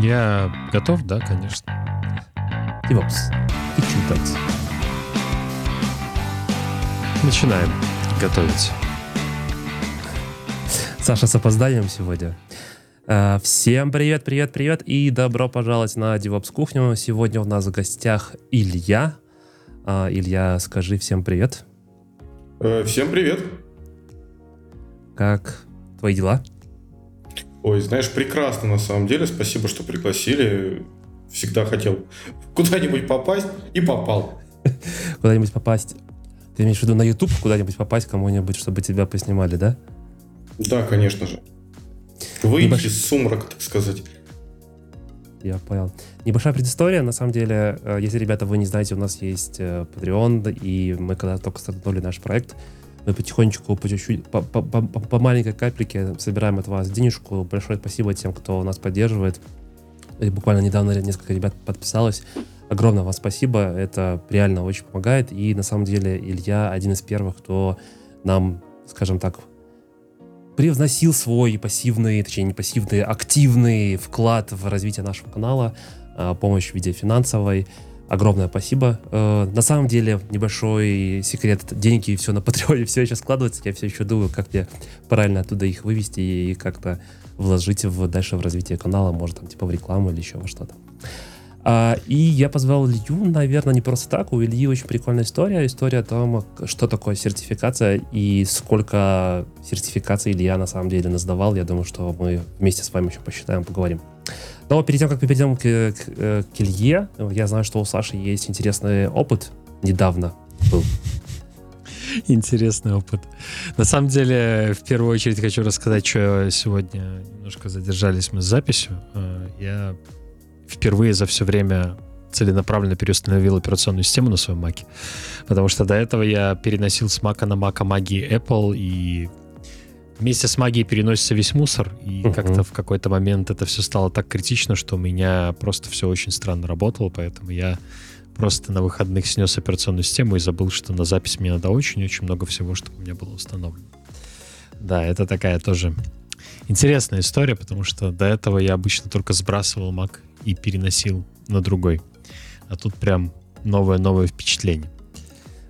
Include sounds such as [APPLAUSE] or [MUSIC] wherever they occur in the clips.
Я готов, да, конечно. DevOps. И читать. Начинаем готовить. Саша с опозданием сегодня. А, всем привет, привет, привет и добро пожаловать на DevOps кухню. Сегодня у нас в гостях Илья. А, Илья, скажи всем привет. Э, всем привет. Как твои дела? Ой, знаешь, прекрасно на самом деле. Спасибо, что пригласили. Всегда хотел куда-нибудь попасть и попал. Куда-нибудь попасть. Ты имеешь в виду на YouTube куда-нибудь попасть кому-нибудь, чтобы тебя поснимали, да? Да, конечно же. Выйти Небольш... из сумрака, так сказать. Я понял. Небольшая предыстория. На самом деле, э, если, ребята, вы не знаете, у нас есть э, Patreon, и мы когда только стартанули наш проект, мы потихонечку, по по, по, по, маленькой капельке собираем от вас денежку. Большое спасибо тем, кто нас поддерживает. И буквально недавно несколько ребят подписалось. Огромное вам спасибо. Это реально очень помогает. И на самом деле Илья один из первых, кто нам, скажем так, привносил свой пассивный, точнее не пассивный, активный вклад в развитие нашего канала, а, помощь в виде финансовой. Огромное спасибо. Э, на самом деле, небольшой секрет, деньги все на Патреоне [LAUGHS] все еще складывается. Я все еще думаю, как мне правильно оттуда их вывести и как-то вложить в, дальше в развитие канала, может, там, типа в рекламу или еще во что-то. А, и я позвал Илью, наверное, не просто так. У Ильи очень прикольная история. История о том, что такое сертификация и сколько сертификаций Илья на самом деле наздавал. Я думаю, что мы вместе с вами еще посчитаем, поговорим. Но перед тем, как мы перейдем к, к, к Илье, я знаю, что у Саши есть интересный опыт недавно был. [LAUGHS] Интересный опыт. На самом деле, в первую очередь хочу рассказать, что сегодня немножко задержались мы с записью. Э, я впервые за все время целенаправленно переустановил операционную систему на своем Маке. Потому что до этого я переносил с Мака на Мака магии Apple, и вместе с магией переносится весь мусор, и uh-huh. как-то в какой-то момент это все стало так критично, что у меня просто все очень странно работало, поэтому я просто на выходных снес операционную систему и забыл, что на запись мне надо очень-очень много всего, чтобы у меня было установлено. Да, это такая тоже интересная история, потому что до этого я обычно только сбрасывал Mac и переносил на другой. А тут прям новое-новое впечатление.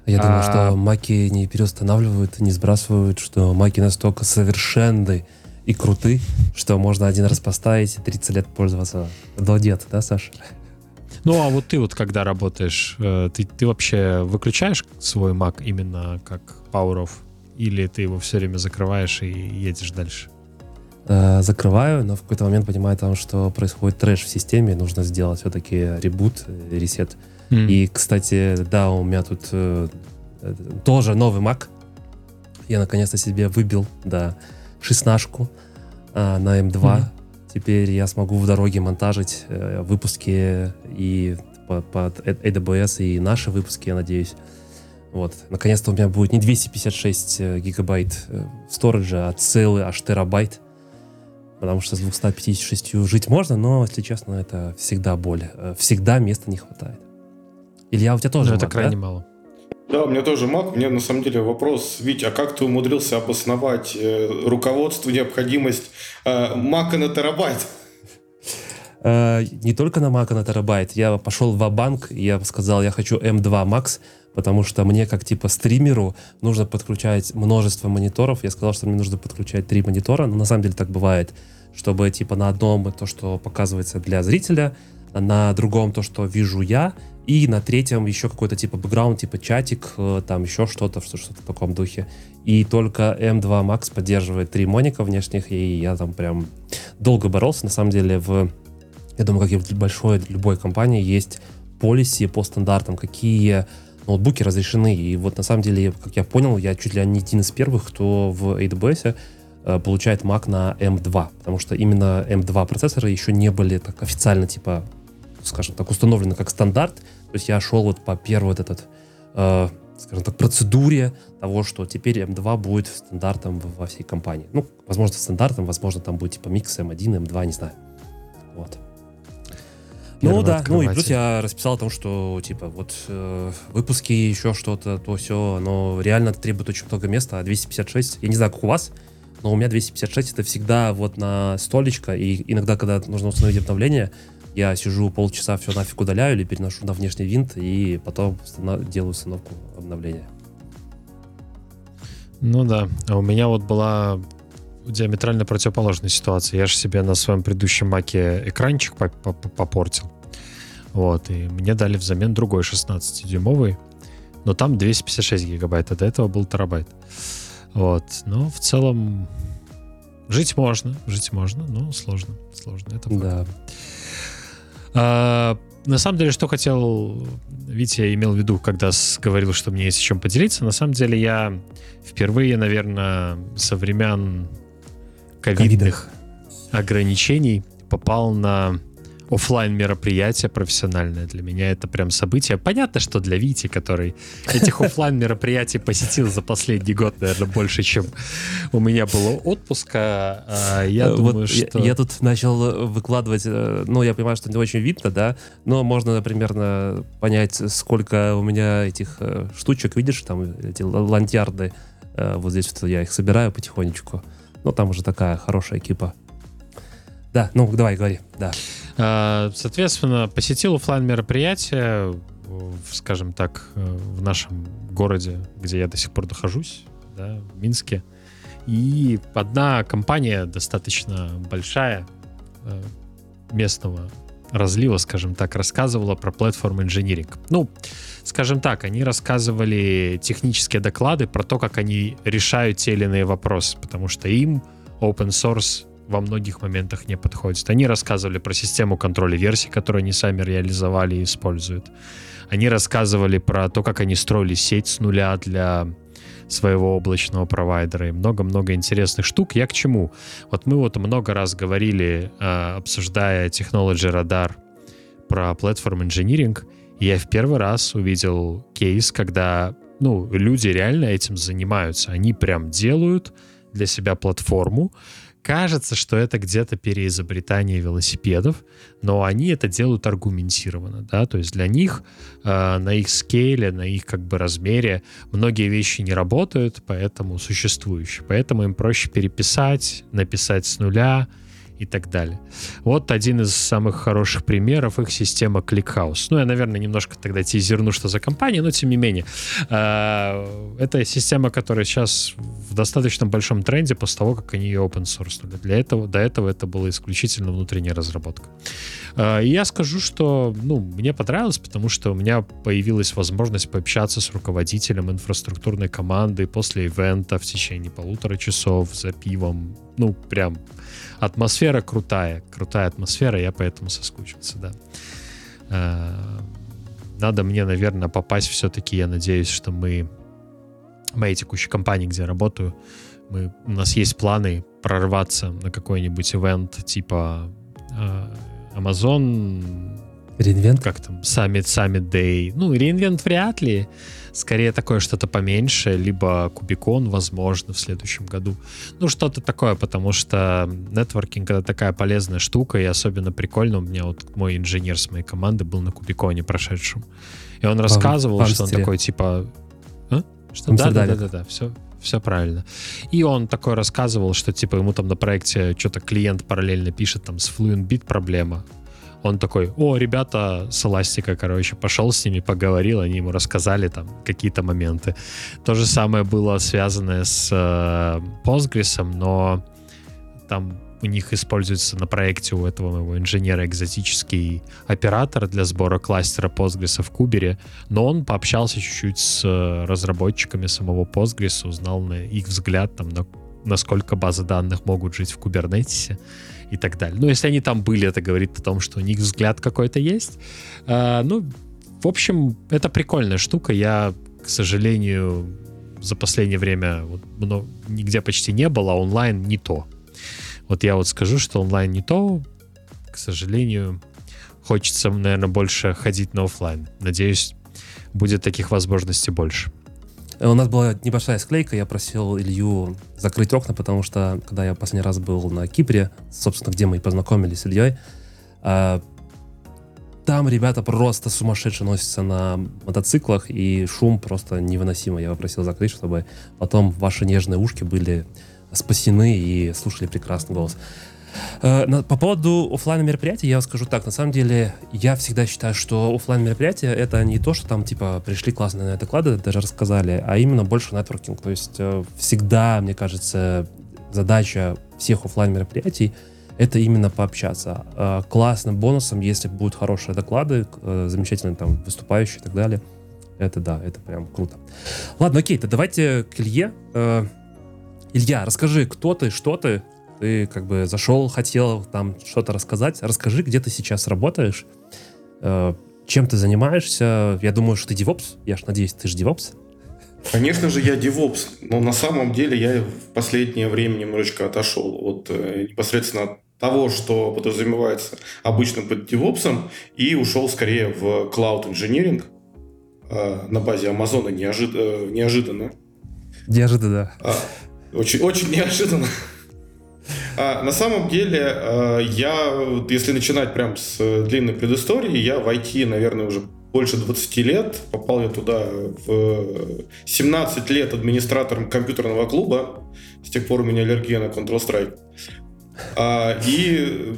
Я а... думаю, что маки не переустанавливают, не сбрасывают, что маки настолько совершенны и круты, что можно один раз поставить и 30 лет пользоваться. Владет, да, Саша? Ну, а вот ты вот когда работаешь, э, ты, ты вообще выключаешь свой Mac именно как Power Off? Или ты его все время закрываешь и едешь дальше? Э, закрываю, но в какой-то момент понимаю, там, что происходит трэш в системе, нужно сделать все-таки ребут, э, ресет. Mm. И, кстати, да, у меня тут э, тоже новый Mac. Я наконец-то себе выбил, да, шестнашку э, на M2. Mm. Теперь я смогу в дороге монтажить э, выпуски и под, под AWS и наши выпуски, я надеюсь. Вот. Наконец-то у меня будет не 256 э, гигабайт сториджа, а целый аж терабайт потому что с 256 жить можно, но, если честно, это всегда боль. Э, всегда места не хватает. Илья, у тебя тоже но ну, это крайне да? мало. Да, у меня тоже Mac. Мне на самом деле вопрос, Вить, а как ты умудрился обосновать э, руководству необходимость э, Mac на терабайт? Э, не только на Mac на терабайт. Я пошел в банк я сказал, я хочу M2 Max, потому что мне, как типа стримеру, нужно подключать множество мониторов. Я сказал, что мне нужно подключать три монитора, но на самом деле так бывает чтобы типа на одном то, что показывается для зрителя, на другом то, что вижу я, и на третьем еще какой-то типа бэкграунд, типа чатик, э, там еще что-то, что-то в таком духе. И только M2 Max поддерживает три моника внешних, и я там прям долго боролся. На самом деле, в, я думаю, как и в большой любой компании, есть полиси по стандартам, какие ноутбуки разрешены. И вот на самом деле, как я понял, я чуть ли не один из первых, кто в AWS Э, получает Mac на M2, потому что именно M2 процессоры еще не были так официально, типа, скажем так, установлены как стандарт. То есть я шел вот по первой вот этот, э, скажем так, процедуре того, что теперь M2 будет стандартом во всей компании. Ну, возможно, стандартом, возможно, там будет типа микс M1, M2, не знаю. Вот. Ну да, ну и плюс я расписал о том, что типа вот э, выпуски, еще что-то, то все, оно реально требует очень много места, а 256, я не знаю, как у вас, но у меня 256 это всегда вот на столечко, и иногда, когда нужно установить обновление, я сижу полчаса, все нафиг удаляю или переношу на внешний винт, и потом делаю установку обновления. Ну да, а у меня вот была диаметрально противоположная ситуация. Я же себе на своем предыдущем маке экранчик попортил. Вот, и мне дали взамен другой 16-дюймовый, но там 256 гигабайт, а до этого был терабайт. Вот, но в целом жить можно, жить можно, но сложно, сложно, это факт. Да. А, на самом деле, что хотел Витя имел в виду, когда говорил, что мне есть о чем поделиться. На самом деле, я впервые, наверное, со времен ковидных ограничений попал на офлайн мероприятие профессиональное для меня это прям событие. Понятно, что для Вити, который этих офлайн мероприятий посетил за последний год, наверное, больше, чем у меня было отпуска. А я вот думаю, что... Я, я тут начал выкладывать, э, ну, я понимаю, что не очень видно, да, но можно примерно понять, сколько у меня этих э, штучек, видишь, там эти лантьярды, э, вот здесь вот я их собираю потихонечку. Но там уже такая хорошая экипа. Да, ну давай, говори, да. А, соответственно, посетил офлайн мероприятие, скажем так, в нашем городе, где я до сих пор нахожусь, да, в Минске. И одна компания достаточно большая э, местного разлива, скажем так, рассказывала про Platform Engineering. Ну, скажем так, они рассказывали технические доклады про то, как они решают те или иные вопросы, потому что им open source во многих моментах не подходит. Они рассказывали про систему контроля версий, которую они сами реализовали и используют. Они рассказывали про то, как они строили сеть с нуля для своего облачного провайдера и много-много интересных штук. Я к чему? Вот мы вот много раз говорили, а, обсуждая Technology Radar про Platform Engineering, и я в первый раз увидел кейс, когда ну, люди реально этим занимаются. Они прям делают для себя платформу, кажется, что это где-то переизобретание велосипедов, но они это делают аргументированно, да, то есть для них э, на их скейле, на их как бы размере многие вещи не работают, поэтому существующие, поэтому им проще переписать, написать с нуля, и так далее. Вот один из самых хороших примеров их система ClickHouse. Ну, я, наверное, немножко тогда тизерну, что за компания, но тем не менее. А, это система, которая сейчас в достаточно большом тренде после того, как они ее open source. Для этого, до этого это была исключительно внутренняя разработка. А, и я скажу, что ну, мне понравилось, потому что у меня появилась возможность пообщаться с руководителем инфраструктурной команды после ивента в течение полутора часов за пивом. Ну, прям атмосфера крутая, крутая атмосфера, я поэтому соскучился, да. Э, надо мне, наверное, попасть все-таки, я надеюсь, что мы, моей текущей компании, где я работаю, мы, у нас есть планы прорваться на какой-нибудь ивент типа э, Amazon... Реинвент? Как там? Summit, Summit Day. Ну, реинвент вряд ли скорее такое что-то поменьше, либо кубикон, возможно, в следующем году. Ну, что-то такое, потому что нетворкинг это такая полезная штука, и особенно прикольно, у меня вот мой инженер с моей команды был на кубиконе прошедшем. И он рассказывал, в, что он такой, типа... А? Что? Да, да, да, да, да, все, все правильно. И он такой рассказывал, что типа ему там на проекте что-то клиент параллельно пишет, там с Fluent проблема, он такой, о, ребята с Эластика, короче, пошел с ними, поговорил, они ему рассказали там какие-то моменты. То же самое было связано с э, Postgres, но там у них используется на проекте у этого моего инженера экзотический оператор для сбора кластера Postgres в Кубере, но он пообщался чуть-чуть с э, разработчиками самого Postgres, узнал на их взгляд, там, на, насколько базы данных могут жить в Кубернетисе и так далее. Ну, если они там были, это говорит о том, что у них взгляд какой-то есть. А, ну, в общем, это прикольная штука. Я, к сожалению, за последнее время вот, ну, нигде почти не было, а онлайн не то. Вот я вот скажу, что онлайн не то, к сожалению, хочется, наверное, больше ходить на офлайн. Надеюсь, будет таких возможностей больше. Э, у нас была небольшая склейка, я просил Илью закрыть окна, потому что, когда я последний раз был на Кипре, собственно, где мы и познакомились с Ильей, а, там ребята просто сумасшедше носятся на мотоциклах, и шум просто невыносимо. Я попросил закрыть, чтобы потом ваши нежные ушки были спасены и слушали прекрасный голос. Э, по поводу офлайн мероприятий я скажу так. На самом деле, я всегда считаю, что офлайн мероприятия это не то, что там типа пришли классные доклады, даже рассказали, а именно больше нетворкинг. То есть э, всегда, мне кажется, задача всех офлайн мероприятий это именно пообщаться. Э, классным бонусом, если будут хорошие доклады, замечательные там выступающие и так далее. Это да, это прям круто. Ладно, окей, то давайте к Илье. Илья, расскажи, кто ты, что ты, ты как бы зашел, хотел там что-то рассказать. Расскажи, где ты сейчас работаешь, э, чем ты занимаешься. Я думаю, что ты DevOps. Я ж надеюсь, ты же DevOps. Конечно же, я DevOps, но на самом деле я в последнее время немножечко отошел от э, непосредственно того, что подразумевается обычно под DevOps, и ушел скорее в Cloud Engineering э, на базе Амазона неожид... э, неожиданно. Неожиданно. А, очень, очень неожиданно. А, на самом деле, а, я, если начинать прям с длинной предыстории, я в IT, наверное, уже больше 20 лет. Попал я туда в 17 лет администратором компьютерного клуба. С тех пор у меня аллергия на Counter-Strike. А, и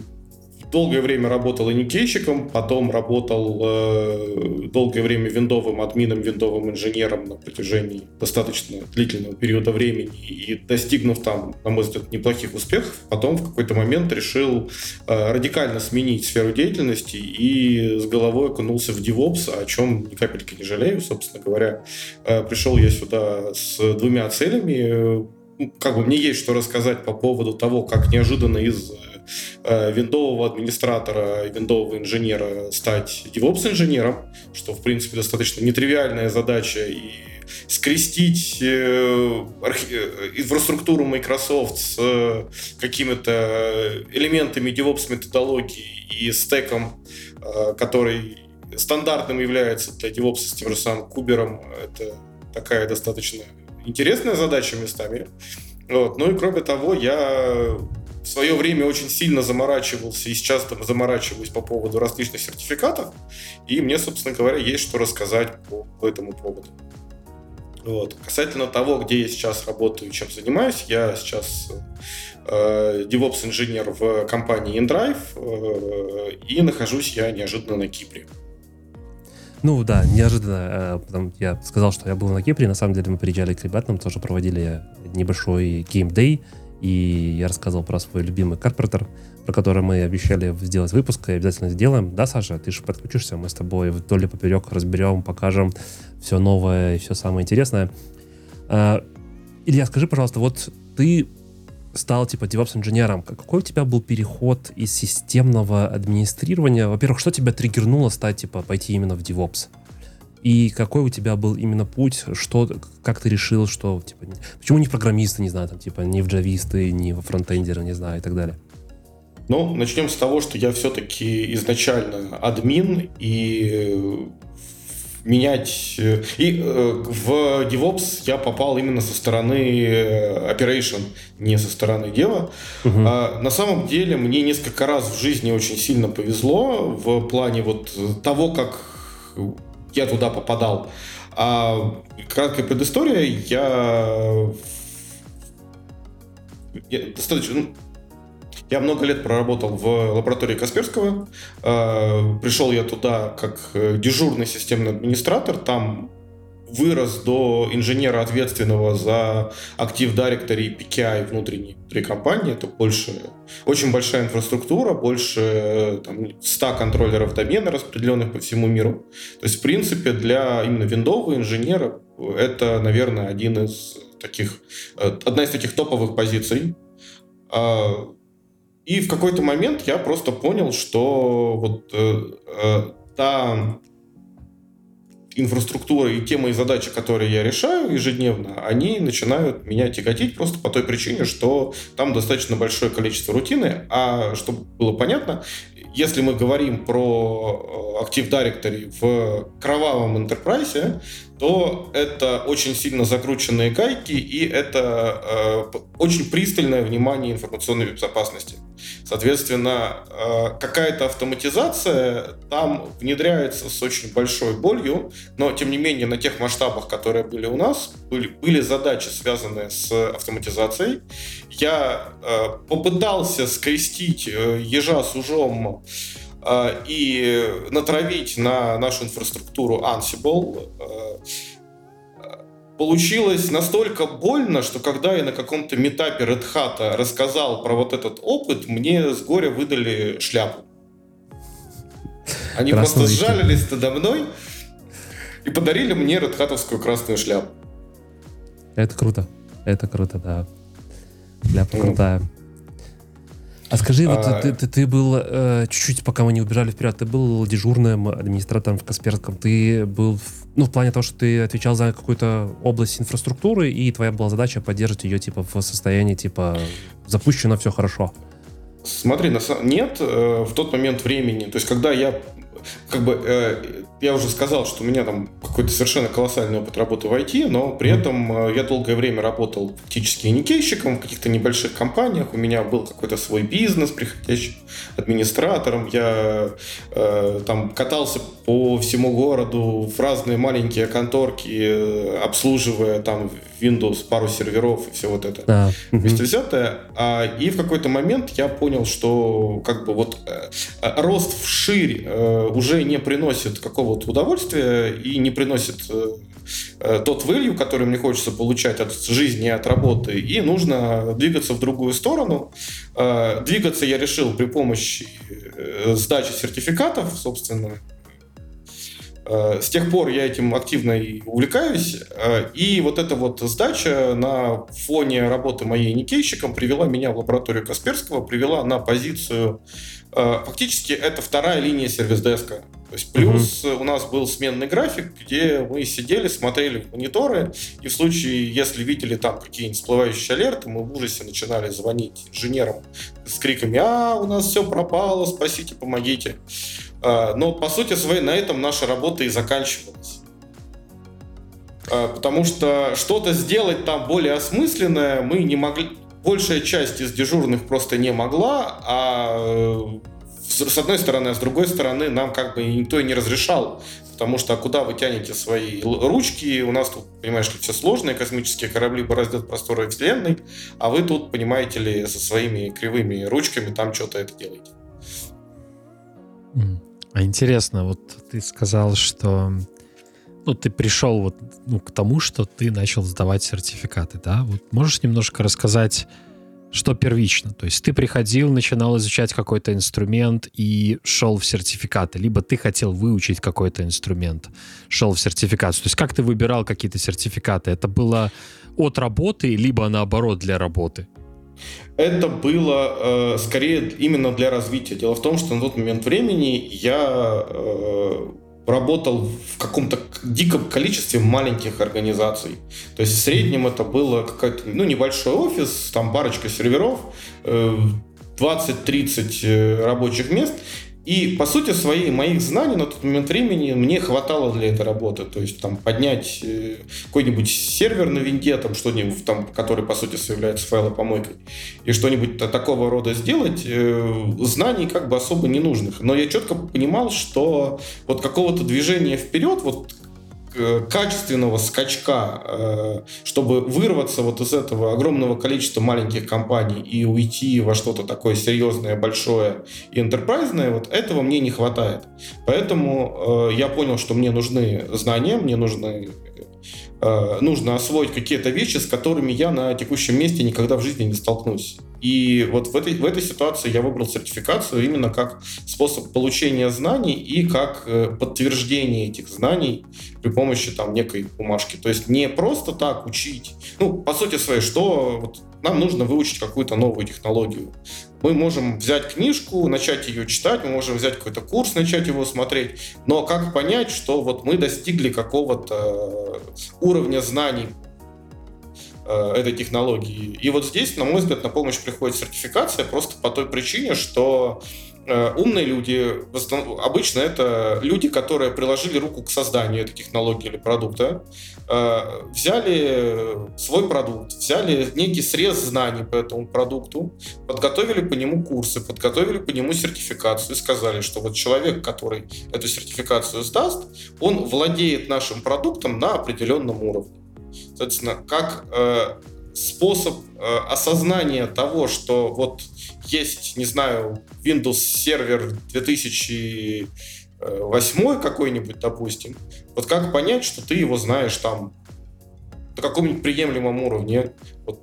долгое время работал иникейщиком, потом работал э, долгое время виндовым админом, виндовым инженером на протяжении достаточно длительного периода времени и достигнув там, на мой взгляд, неплохих успехов, потом в какой-то момент решил э, радикально сменить сферу деятельности и с головой окунулся в DevOps, о чем ни капельки не жалею, собственно говоря. Э, пришел я сюда с двумя целями. Как бы мне есть что рассказать по поводу того, как неожиданно из Э, виндового администратора, виндового инженера стать DevOps-инженером, что, в принципе, достаточно нетривиальная задача, и скрестить э, э, инфраструктуру Microsoft с какими-то элементами DevOps методологии и стеком, который стандартным является для DevOps с тем же самым кубером, это такая достаточно интересная задача местами. Вот. Ну и кроме того, я в свое время очень сильно заморачивался и сейчас там заморачиваюсь по поводу различных сертификатов. И мне, собственно говоря, есть что рассказать по, по этому поводу. Вот. Касательно того, где я сейчас работаю и чем занимаюсь, я сейчас э, DevOps-инженер в компании InDrive, э, и нахожусь я неожиданно на Кипре. Ну да, неожиданно. Э, потом я сказал, что я был на Кипре. На самом деле мы приезжали к ребятам, тоже проводили небольшой геймдей. Day и я рассказывал про свой любимый карпортер, про который мы обещали сделать выпуск, и обязательно сделаем. Да, Саша, ты же подключишься, мы с тобой вдоль и поперек разберем, покажем все новое и все самое интересное. А, Илья, скажи, пожалуйста, вот ты стал типа DevOps-инженером. Какой у тебя был переход из системного администрирования? Во-первых, что тебя триггернуло стать, типа, пойти именно в DevOps? И какой у тебя был именно путь, что, как ты решил, что, типа, почему не программисты, не знаю, там, типа, не в джависты, не во фронтендеры, не знаю, и так далее? Ну, начнем с того, что я все-таки изначально админ, и менять... Э, и э, в DevOps я попал именно со стороны э, operation, не со стороны дела. Угу. А, на самом деле мне несколько раз в жизни очень сильно повезло в плане вот того, как я туда попадал. А краткая предыстория, я, я достаточно, ну, я много лет проработал в лаборатории Касперского. А, пришел я туда как дежурный системный администратор. Там вырос до инженера, ответственного за Active Directory и PKI внутренней, внутри компании. Это больше, очень большая инфраструктура, больше там, 100 контроллеров домена, распределенных по всему миру. То есть, в принципе, для именно виндового инженера это, наверное, один из таких, э, одна из таких топовых позиций. А, и в какой-то момент я просто понял, что вот э, э, та инфраструктура и темы и задачи, которые я решаю ежедневно, они начинают меня тяготить просто по той причине, что там достаточно большое количество рутины. А чтобы было понятно, если мы говорим про э, Active Directory в кровавом enterprise, то это очень сильно закрученные гайки и это э, очень пристальное внимание информационной безопасности. Соответственно, э, какая-то автоматизация там внедряется с очень большой болью, но, тем не менее, на тех масштабах, которые были у нас, были, были задачи, связанные с автоматизацией. Я э, попытался скрестить э, ежа с ужом и натравить на нашу инфраструктуру Ansible получилось настолько больно, что когда я на каком-то метапе Red Hat рассказал про вот этот опыт, мне с горя выдали шляпу. Они просто сжалились надо мной и подарили мне Red Hatовскую красную шляпу. Это круто. Это круто, да. Шляпа крутая. А скажи, вот а... ты, ты, ты был э, чуть-чуть, пока мы не убежали вперед, ты был дежурным администратором в Касперском, ты был, в, ну, в плане того, что ты отвечал за какую-то область инфраструктуры, и твоя была задача поддерживать ее, типа, в состоянии, типа, запущено все хорошо. Смотри, на, нет, э, в тот момент времени, то есть когда я как бы э, я уже сказал, что у меня там какой-то совершенно колоссальный опыт работы в IT, но при этом э, я долгое время работал фактически никейщиком в каких-то небольших компаниях. У меня был какой-то свой бизнес, приходящий администратором. Я э, там катался по всему городу в разные маленькие конторки, э, обслуживая там Windows, пару серверов и все вот это. Да. Вместе взятое. А, и в какой-то момент я понял, что как бы вот э, э рост вширь э, уже не приносит какого-то удовольствия и не приносит э, э, тот value, который мне хочется получать от жизни и от работы, и нужно двигаться в другую сторону. Э, двигаться я решил при помощи э, сдачи сертификатов, собственно, Э, с тех пор я этим активно и увлекаюсь. Э, и вот эта вот сдача на фоне работы моей никейщиком привела меня в лабораторию Касперского, привела на позицию... Э, фактически это вторая линия сервис-деска. То есть плюс uh-huh. у нас был сменный график, где мы сидели, смотрели в мониторы, и в случае, если видели там какие-нибудь всплывающие алерты, мы в ужасе начинали звонить инженерам с криками «А, у нас все пропало, спасите, помогите». А, но по сути своей на этом наша работа и заканчивалась. А, потому что что-то сделать там более осмысленное мы не могли. Большая часть из дежурных просто не могла, а с одной стороны, а с другой стороны нам как бы никто и не разрешал, потому что а куда вы тянете свои ручки, у нас тут, понимаешь ли, все сложные, космические корабли бороздят просторы Вселенной, а вы тут, понимаете ли, со своими кривыми ручками там что-то это делаете. А интересно, вот ты сказал, что ну, ты пришел вот ну, к тому, что ты начал сдавать сертификаты, да? Вот можешь немножко рассказать, что первично? То есть ты приходил, начинал изучать какой-то инструмент и шел в сертификаты, либо ты хотел выучить какой-то инструмент, шел в сертификацию. То есть как ты выбирал какие-то сертификаты? Это было от работы, либо наоборот для работы? Это было э, скорее именно для развития. Дело в том, что на тот момент времени я э, работал в каком-то диком количестве маленьких организаций. То есть в среднем это было какой-то ну, небольшой офис, там парочка серверов, э, 20-30 э, рабочих мест. И, по сути своей, моих знаний на тот момент времени мне хватало для этой работы. То есть, там, поднять э, какой-нибудь сервер на винде, там, что-нибудь, там, который, по сути, является файлопомойкой, и что-нибудь такого рода сделать, э, знаний как бы особо не нужных. Но я четко понимал, что вот какого-то движения вперед, вот качественного скачка, э, чтобы вырваться вот из этого огромного количества маленьких компаний и уйти во что-то такое серьезное, большое и энтерпрайзное, вот этого мне не хватает. Поэтому э, я понял, что мне нужны знания, мне нужны нужно освоить какие-то вещи, с которыми я на текущем месте никогда в жизни не столкнусь. И вот в этой, в этой ситуации я выбрал сертификацию именно как способ получения знаний и как э, подтверждение этих знаний при помощи там некой бумажки. То есть не просто так учить. Ну, по сути своей, что вот нам нужно выучить какую-то новую технологию. Мы можем взять книжку, начать ее читать, мы можем взять какой-то курс, начать его смотреть, но как понять, что вот мы достигли какого-то уровня знаний Э, этой технологии. И вот здесь, на мой взгляд, на помощь приходит сертификация просто по той причине, что Э, умные люди, обычно это люди, которые приложили руку к созданию этой технологии или продукта, э, взяли свой продукт, взяли некий срез знаний по этому продукту, подготовили по нему курсы, подготовили по нему сертификацию и сказали, что вот человек, который эту сертификацию сдаст, он владеет нашим продуктом на определенном уровне. Соответственно, как э, способ э, осознания того, что вот есть, не знаю, Windows сервер 2008 какой-нибудь, допустим, вот как понять, что ты его знаешь там на каком-нибудь приемлемом уровне? Вот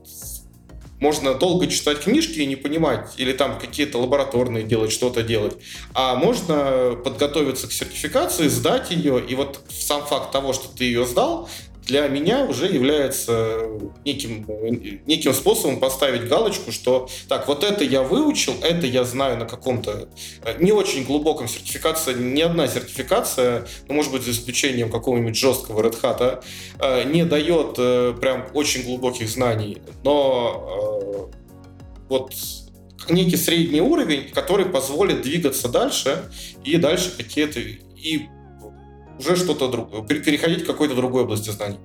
можно долго читать книжки и не понимать, или там какие-то лабораторные делать, что-то делать. А можно подготовиться к сертификации, сдать ее, и вот сам факт того, что ты ее сдал, для меня уже является неким, неким способом поставить галочку, что так, вот это я выучил, это я знаю на каком-то э, не очень глубоком сертификации, ни одна сертификация, ну, может быть, за исключением какого-нибудь жесткого Red Hat, э, не дает э, прям очень глубоких знаний, но вот некий средний уровень, который позволит двигаться дальше и дальше какие-то и уже что-то другое, переходить к какой-то другой области знаний.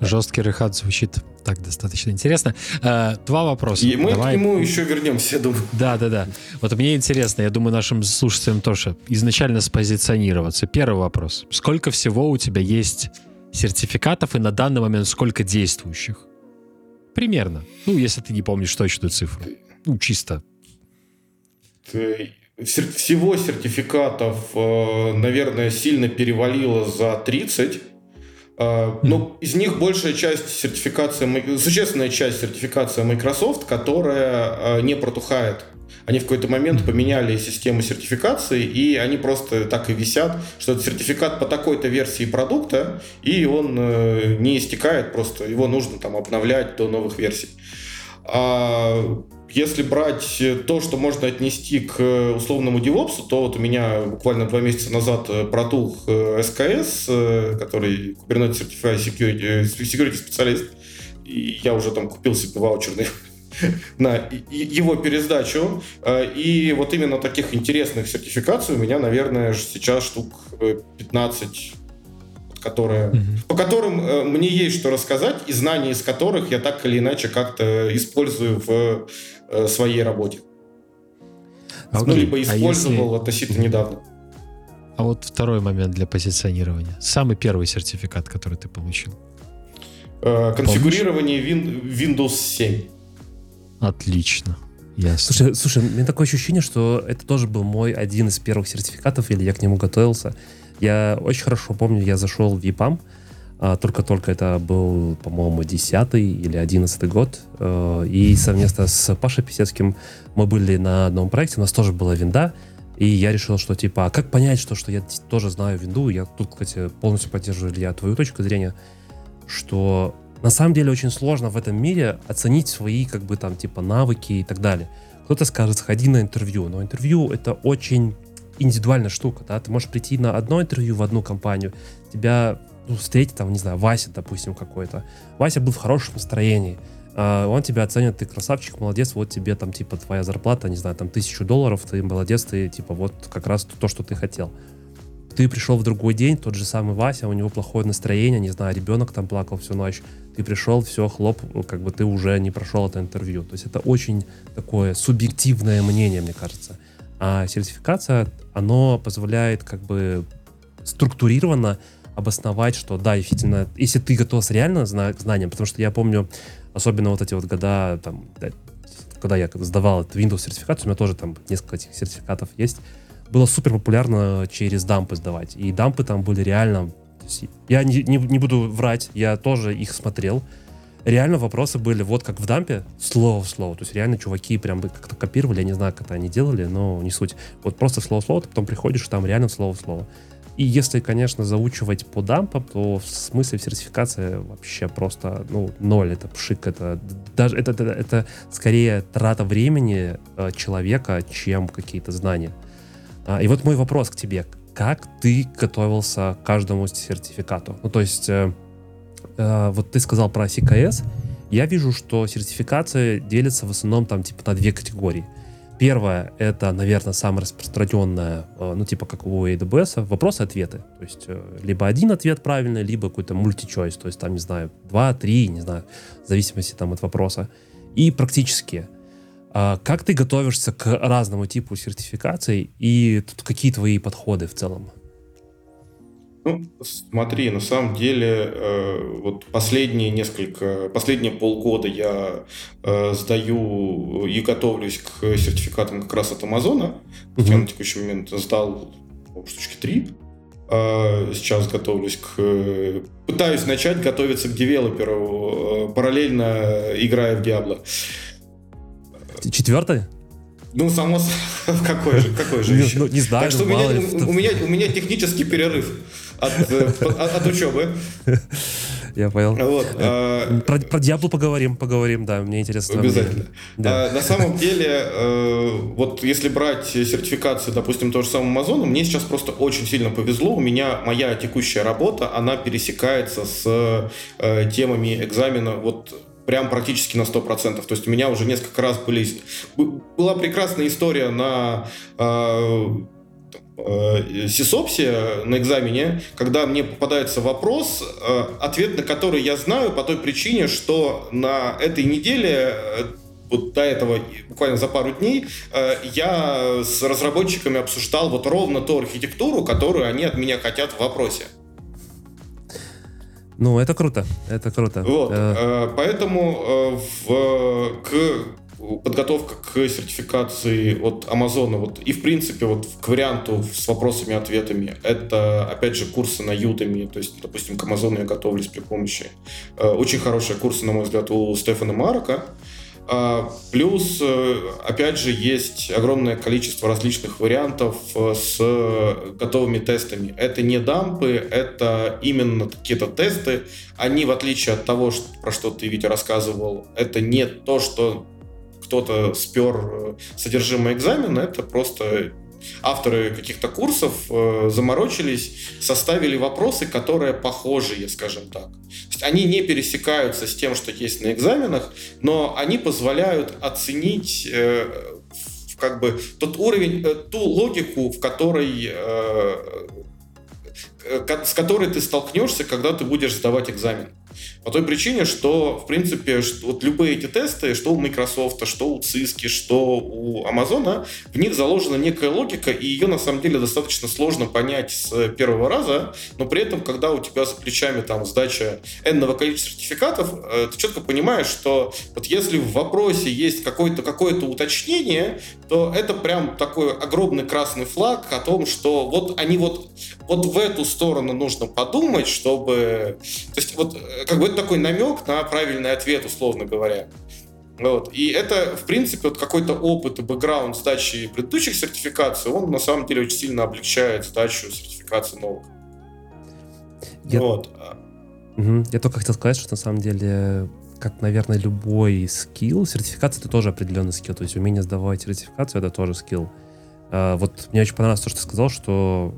Жесткий рехат звучит так достаточно интересно. Э, два вопроса. И мы Давай. к нему еще вернемся, я думаю. Да, да, да. Вот мне интересно, я думаю, нашим слушателям тоже изначально спозиционироваться. Первый вопрос. Сколько всего у тебя есть сертификатов и на данный момент сколько действующих? Примерно. Ну, если ты не помнишь точную цифру. Ну, чисто. Ты всего сертификатов, э, наверное, сильно перевалило за 30. Э, но ну, из них большая часть сертификации, существенная часть сертификации Microsoft, которая э, не протухает. Они в какой-то момент поменяли систему сертификации, и они просто так и висят, что это сертификат по такой-то версии продукта, и он не истекает, просто его нужно там обновлять до новых версий. Если брать э, то, что можно отнести к э, условному DevOps, то вот у меня буквально два месяца назад э, протух СКС, который Kubernetes Certified Security, security специалист, и я уже там купил себе ваучерный на [LAUGHS] его пересдачу. И вот именно таких интересных сертификаций у меня, наверное, сейчас штук 15 которые, угу. по которым мне есть что рассказать, и знания из которых я так или иначе как-то использую в э, своей работе. Okay. Ну, либо а использовал а если... относительно недавно. А вот второй момент для позиционирования. Самый первый сертификат, который ты получил. Э, конфигурирование Win- Windows 7. Отлично. Ясно. Слушай, слушай, у меня такое ощущение, что это тоже был мой один из первых сертификатов, или я к нему готовился. Я очень хорошо помню, я зашел в EPAM, а, только-только это был, по-моему, 10 или 11 год, э, и совместно с Пашей Писецким мы были на одном проекте, у нас тоже была винда, и я решил, что типа, а как понять, что, что я тоже знаю винду, я тут, кстати, полностью поддерживаю, Илья, твою точку зрения, что на самом деле очень сложно в этом мире оценить свои, как бы там, типа, навыки и так далее. Кто-то скажет, сходи на интервью, но интервью это очень индивидуальная штука, да, ты можешь прийти на одно интервью в одну компанию, тебя ну, встретит там, не знаю, Вася, допустим, какой-то. Вася был в хорошем настроении, Uh, он тебя оценит, ты красавчик, молодец, вот тебе там типа твоя зарплата, не знаю, там тысячу долларов, ты молодец, ты типа вот как раз то, что ты хотел. Ты пришел в другой день, тот же самый Вася, у него плохое настроение, не знаю, ребенок там плакал всю ночь, ты пришел, все, хлоп, как бы ты уже не прошел это интервью. То есть это очень такое субъективное мнение, мне кажется. А сертификация, оно позволяет как бы структурированно обосновать, что да, действительно, если ты готов реально знанием, потому что я помню, особенно вот эти вот года, там, когда я сдавал Windows сертификацию, у меня тоже там несколько этих сертификатов есть, было супер популярно через дампы сдавать. И дампы там были реально... Я не, не, не буду врать, я тоже их смотрел, реально вопросы были вот как в дампе, слово слово. То есть реально чуваки прям как-то копировали, я не знаю, как это они делали, но не суть. Вот просто слово слово, ты потом приходишь, там реально слово слово. И если, конечно, заучивать по дампам, то в смысле сертификация вообще просто, ну, ноль, это пшик, это даже, это, это, это скорее трата времени э, человека, чем какие-то знания. А, и вот мой вопрос к тебе. Как ты готовился к каждому сертификату? Ну, то есть, э, э, вот ты сказал про CKS, я вижу, что сертификация делится в основном там типа на две категории. Первое, это, наверное, самое распространенное, э, ну, типа, как у AWS, вопросы-ответы. То есть, э, либо один ответ правильный, либо какой-то мультичойс, то есть, там, не знаю, два, три, не знаю, в зависимости там от вопроса. И практически. А как ты готовишься к разному типу сертификаций и тут какие твои подходы в целом? Ну, смотри, на самом деле, э, вот последние несколько, последние полгода я э, сдаю и готовлюсь к сертификатам как раз от Амазона. Uh-huh. Я на текущий момент сдал штучки три. Э, сейчас готовлюсь к... Пытаюсь начать готовиться к девелоперу, э, параллельно играя в Diablo. Четвертый? Ну, само [LAUGHS] какой же, какой же еще? Ну, не знаю, так что ну, у, меня, у, меня, у меня технический перерыв от, э, от, от учебы. Я понял. Вот, а, про, про Диаблу поговорим, поговорим, да, мне интересно. Обязательно. Да. А, на самом деле, э, вот если брать сертификацию, допустим, того же самого Амазона, мне сейчас просто очень сильно повезло. У меня моя текущая работа, она пересекается с э, темами экзамена вот прям практически на 100%. То есть у меня уже несколько раз были... Была прекрасная история на э, э, сисопсе на экзамене, когда мне попадается вопрос, э, ответ на который я знаю по той причине, что на этой неделе э, вот до этого, буквально за пару дней, я с разработчиками обсуждал вот ровно ту архитектуру, которую они от меня хотят в вопросе. Ну, это круто, это круто. Вот, э, поэтому в, к подготовка к сертификации от Амазона, вот и в принципе вот к варианту с вопросами и ответами, это опять же курсы на Ютами, то есть, допустим, к Амазону я готовлюсь при помощи. Э, очень хорошие курсы, на мой взгляд, у Стефана Марака. А, плюс, э, опять же, есть огромное количество различных вариантов э, с готовыми тестами. Это не дампы, это именно какие-то тесты. Они, в отличие от того, про что ты, Витя, рассказывал, это не то, что кто-то спер э, содержимое экзамена, это просто авторы каких-то курсов э, заморочились, составили вопросы, которые похожие, скажем так. они не пересекаются с тем, что есть на экзаменах, но они позволяют оценить э, как бы тот уровень, э, ту логику, в которой э, э с которой ты столкнешься, когда ты будешь сдавать экзамен. По той причине, что, в принципе, что, вот любые эти тесты, что у Microsoft, что у Cisco, что у Amazon, в них заложена некая логика, и ее, на самом деле, достаточно сложно понять с первого раза, но при этом, когда у тебя за плечами там сдача энного количества сертификатов, э, ты четко понимаешь, что вот если в вопросе есть какое-то какое уточнение, то это прям такой огромный красный флаг о том, что вот они вот, вот в эту сторону нужно подумать, чтобы... То есть вот э, как бы это такой намек на правильный ответ, условно говоря. Вот. И это, в принципе, вот какой-то опыт и бэкграунд сдачи предыдущих сертификаций, он на самом деле очень сильно облегчает сдачу сертификации новых. Я... Вот. Угу. Я только хотел сказать, что на самом деле, как, наверное, любой skill, сертификация это тоже определенный skill. То есть умение сдавать сертификацию это тоже skill. А, вот мне очень понравилось то, что ты сказал, что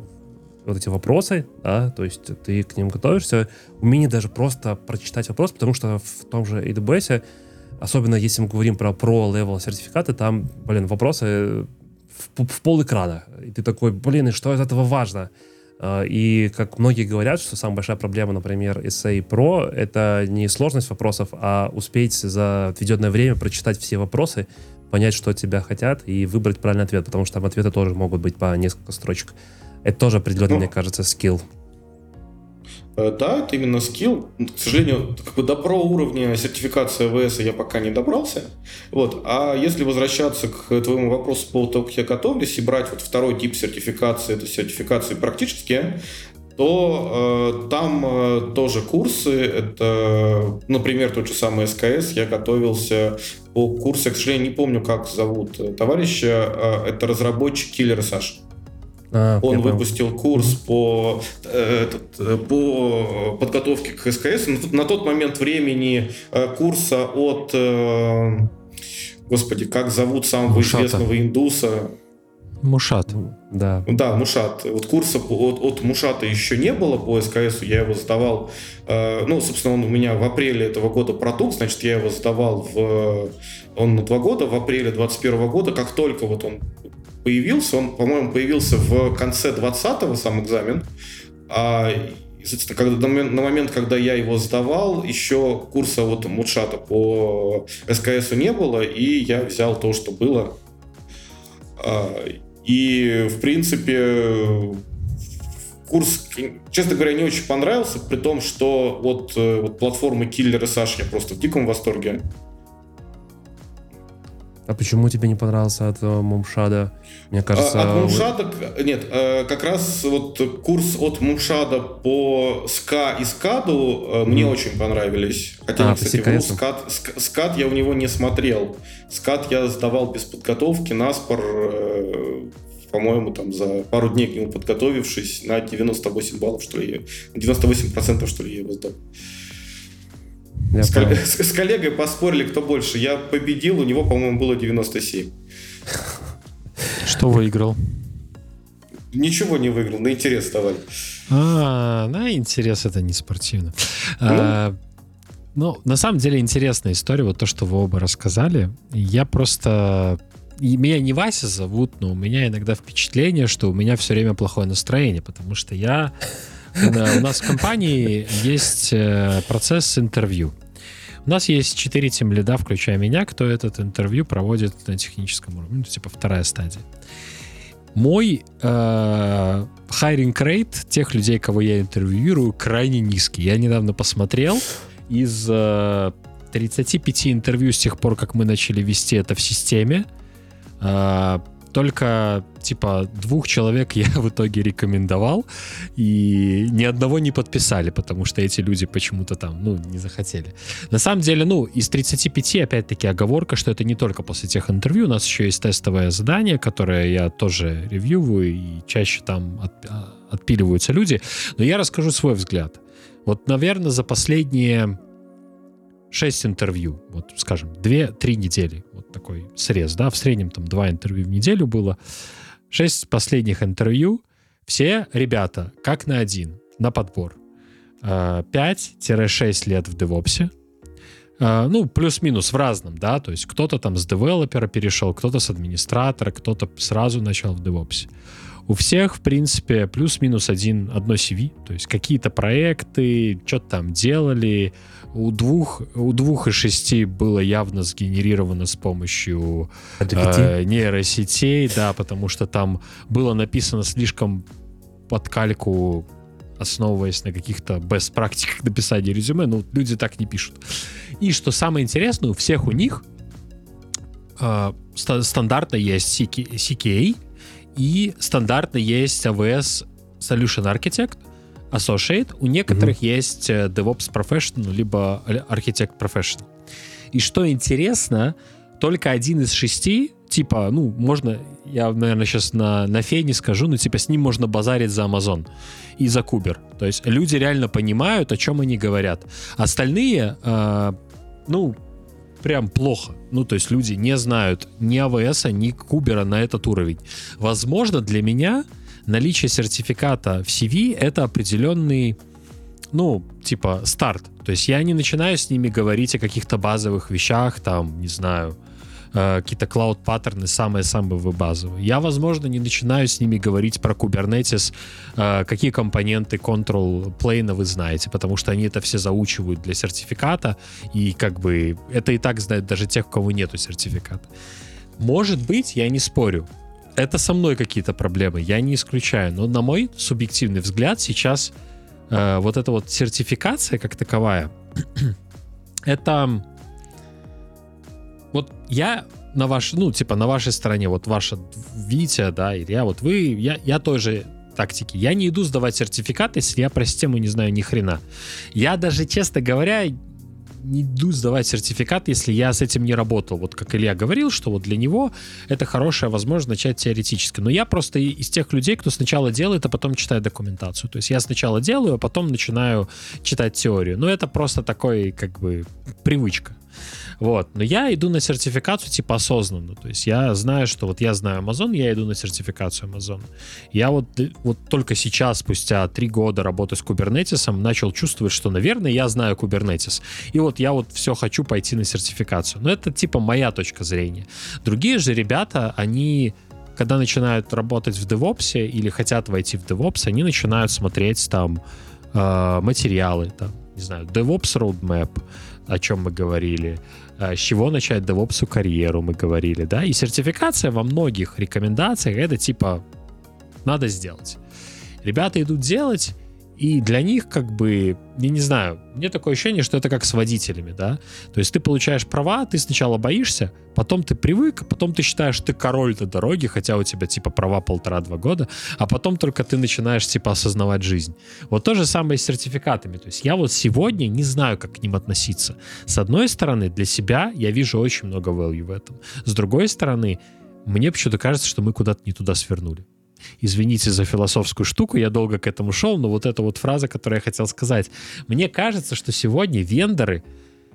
вот эти вопросы, да, то есть ты к ним готовишься, умение даже просто прочитать вопрос, потому что в том же AWS, особенно если мы говорим про pro-level сертификаты, там, блин, вопросы в, в пол экрана. И ты такой, блин, и что из этого важно? А, и как многие говорят, что самая большая проблема, например, SA Pro, это не сложность вопросов, а успеть за отведенное время прочитать все вопросы, понять, что от тебя хотят, и выбрать правильный ответ, потому что там ответы тоже могут быть по несколько строчек. Это тоже определенный, ну, мне кажется, скилл. Э, да, это именно скилл. К сожалению, как бы до про уровня сертификации АВС я пока не добрался. Вот. А если возвращаться к твоему вопросу по поводу того, как я готовлюсь, и брать вот второй тип сертификации, это сертификации практические, то э, там э, тоже курсы. Это, например, тот же самый СКС. Я готовился по курсу, я, к сожалению, не помню, как зовут товарища. Э, это разработчик Киллер Саш. А, Он выпустил понял. курс по, э, этот, э, по подготовке к СКС. На тот момент времени э, курса от... Господи, как зовут самого Гушата. известного индуса? Мушат. Да. Да, Мушат. Вот курса от, от Мушата еще не было по СКС, я его сдавал, э, ну, собственно, он у меня в апреле этого года протук, значит, я его сдавал в, он на два года, в апреле 21 года, как только вот он появился, он, по-моему, появился в конце 20-го сам экзамен, а Соответственно, когда, на момент, когда я его сдавал, еще курса вот Мудшата по СКС не было, и я взял то, что было. А, и, в принципе, курс, честно говоря, не очень понравился, при том, что вот, э, вот платформы Killer и Саш я просто в диком восторге. А почему тебе не понравился от э, Мумшада? Мне кажется... От Мумшада... Вы... Нет, э, как раз вот курс от Мумшада по СКА и СКАДу mm. мне очень понравились. Хотя, а, кстати, ну, СКАД, СКАД я у него не смотрел. СКАД я сдавал без подготовки, наспор, по-моему, там за пару дней к нему подготовившись на 98 баллов, что ли, 98% что ли я его сдал. С, кол- с, с коллегой поспорили, кто больше. Я победил, у него, по-моему, было 97. Что выиграл? Ничего не выиграл, на интерес давали. А, на интерес это не спортивно. Ну, а, ну, на самом деле интересная история, вот то, что вы оба рассказали. Я просто... И меня не Вася зовут, но у меня иногда впечатление, что у меня все время плохое настроение, потому что я... У нас в компании есть э, процесс интервью. У нас есть четыре тимлида, включая меня, кто этот интервью проводит на техническом уровне. Ну, типа вторая стадия. Мой э, hiring rate тех людей, кого я интервьюирую, крайне низкий. Я недавно посмотрел из э, 35 интервью с тех пор, как мы начали вести это в системе, э, только типа двух человек я [LAUGHS] в итоге рекомендовал, и ни одного не подписали, потому что эти люди почему-то там, ну, не захотели. На самом деле, ну, из 35, опять-таки, оговорка, что это не только после тех интервью, у нас еще есть тестовое задание, которое я тоже ревьюваю, и чаще там от, а, отпиливаются люди. Но я расскажу свой взгляд. Вот, наверное, за последние 6 интервью, вот, скажем, 2-3 недели, такой срез, да, в среднем там 2 интервью в неделю было, 6 последних интервью, все ребята, как на один, на подбор. 5-6 э, лет в девопсе, э, ну, плюс-минус в разном, да, то есть кто-то там с девелопера перешел, кто-то с администратора, кто-то сразу начал в девопсе. У всех, в принципе, плюс-минус один, одно CV, то есть какие-то проекты, что-то там делали, у двух, у двух из шести было явно сгенерировано с помощью э, нейросетей, да, потому что там было написано слишком под кальку, основываясь на каких-то best практиках написания резюме, но люди так не пишут. И что самое интересное, у всех у них э, стандартно есть CK, CKA и стандартно есть AWS Solution Architect, Associate, у некоторых mm-hmm. есть э, DevOps Professional, либо Architect Professional. И что интересно, только один из шести, типа, ну, можно, я, наверное, сейчас на, на фене скажу, но типа с ним можно базарить за Amazon и за Кубер. То есть люди реально понимают, о чем они говорят. Остальные, э, ну, прям плохо. Ну, то есть люди не знают ни АВС, ни Кубера на этот уровень. Возможно, для меня наличие сертификата в CV — это определенный, ну, типа, старт. То есть я не начинаю с ними говорить о каких-то базовых вещах, там, не знаю, э, какие-то клауд-паттерны самые-самые базовые. Я, возможно, не начинаю с ними говорить про Kubernetes, э, какие компоненты control plane вы знаете, потому что они это все заучивают для сертификата, и как бы это и так знают даже тех, у кого нету сертификата. Может быть, я не спорю, это со мной какие-то проблемы, я не исключаю. Но на мой субъективный взгляд сейчас э, вот эта вот сертификация как таковая, [CLEARS THROAT] это вот я на ваш, ну типа на вашей стороне, вот ваша Витя, да, Илья, вот вы, я, я тоже тактики. Я не иду сдавать сертификат, если я про систему не знаю ни хрена. Я даже, честно говоря, не иду сдавать сертификат, если я с этим не работал. Вот как Илья говорил, что вот для него это хорошая возможность начать теоретически. Но я просто из тех людей, кто сначала делает, а потом читает документацию. То есть я сначала делаю, а потом начинаю читать теорию. Но это просто такой, как бы, привычка. Вот. Но я иду на сертификацию типа осознанно. То есть я знаю, что вот я знаю Amazon, я иду на сертификацию Amazon. Я вот, вот только сейчас, спустя три года работы с Kubernetes, начал чувствовать, что, наверное, я знаю Kubernetes. И вот я вот все хочу пойти на сертификацию. Но это типа моя точка зрения. Другие же ребята, они когда начинают работать в DevOps или хотят войти в DevOps, они начинают смотреть там э, материалы, там, не знаю, DevOps Roadmap, о чем мы говорили, с чего начать DevOps карьеру мы говорили, да, и сертификация во многих рекомендациях это типа надо сделать. Ребята идут делать, и для них, как бы, я не знаю, мне такое ощущение, что это как с водителями, да. То есть ты получаешь права, ты сначала боишься, потом ты привык, потом ты считаешь, ты король на дороге, хотя у тебя типа права полтора-два года, а потом только ты начинаешь типа осознавать жизнь. Вот то же самое с сертификатами. То есть я вот сегодня не знаю, как к ним относиться. С одной стороны, для себя я вижу очень много value в этом. С другой стороны, мне почему-то кажется, что мы куда-то не туда свернули. Извините за философскую штуку, я долго к этому шел, но вот эта вот фраза, которую я хотел сказать. Мне кажется, что сегодня вендоры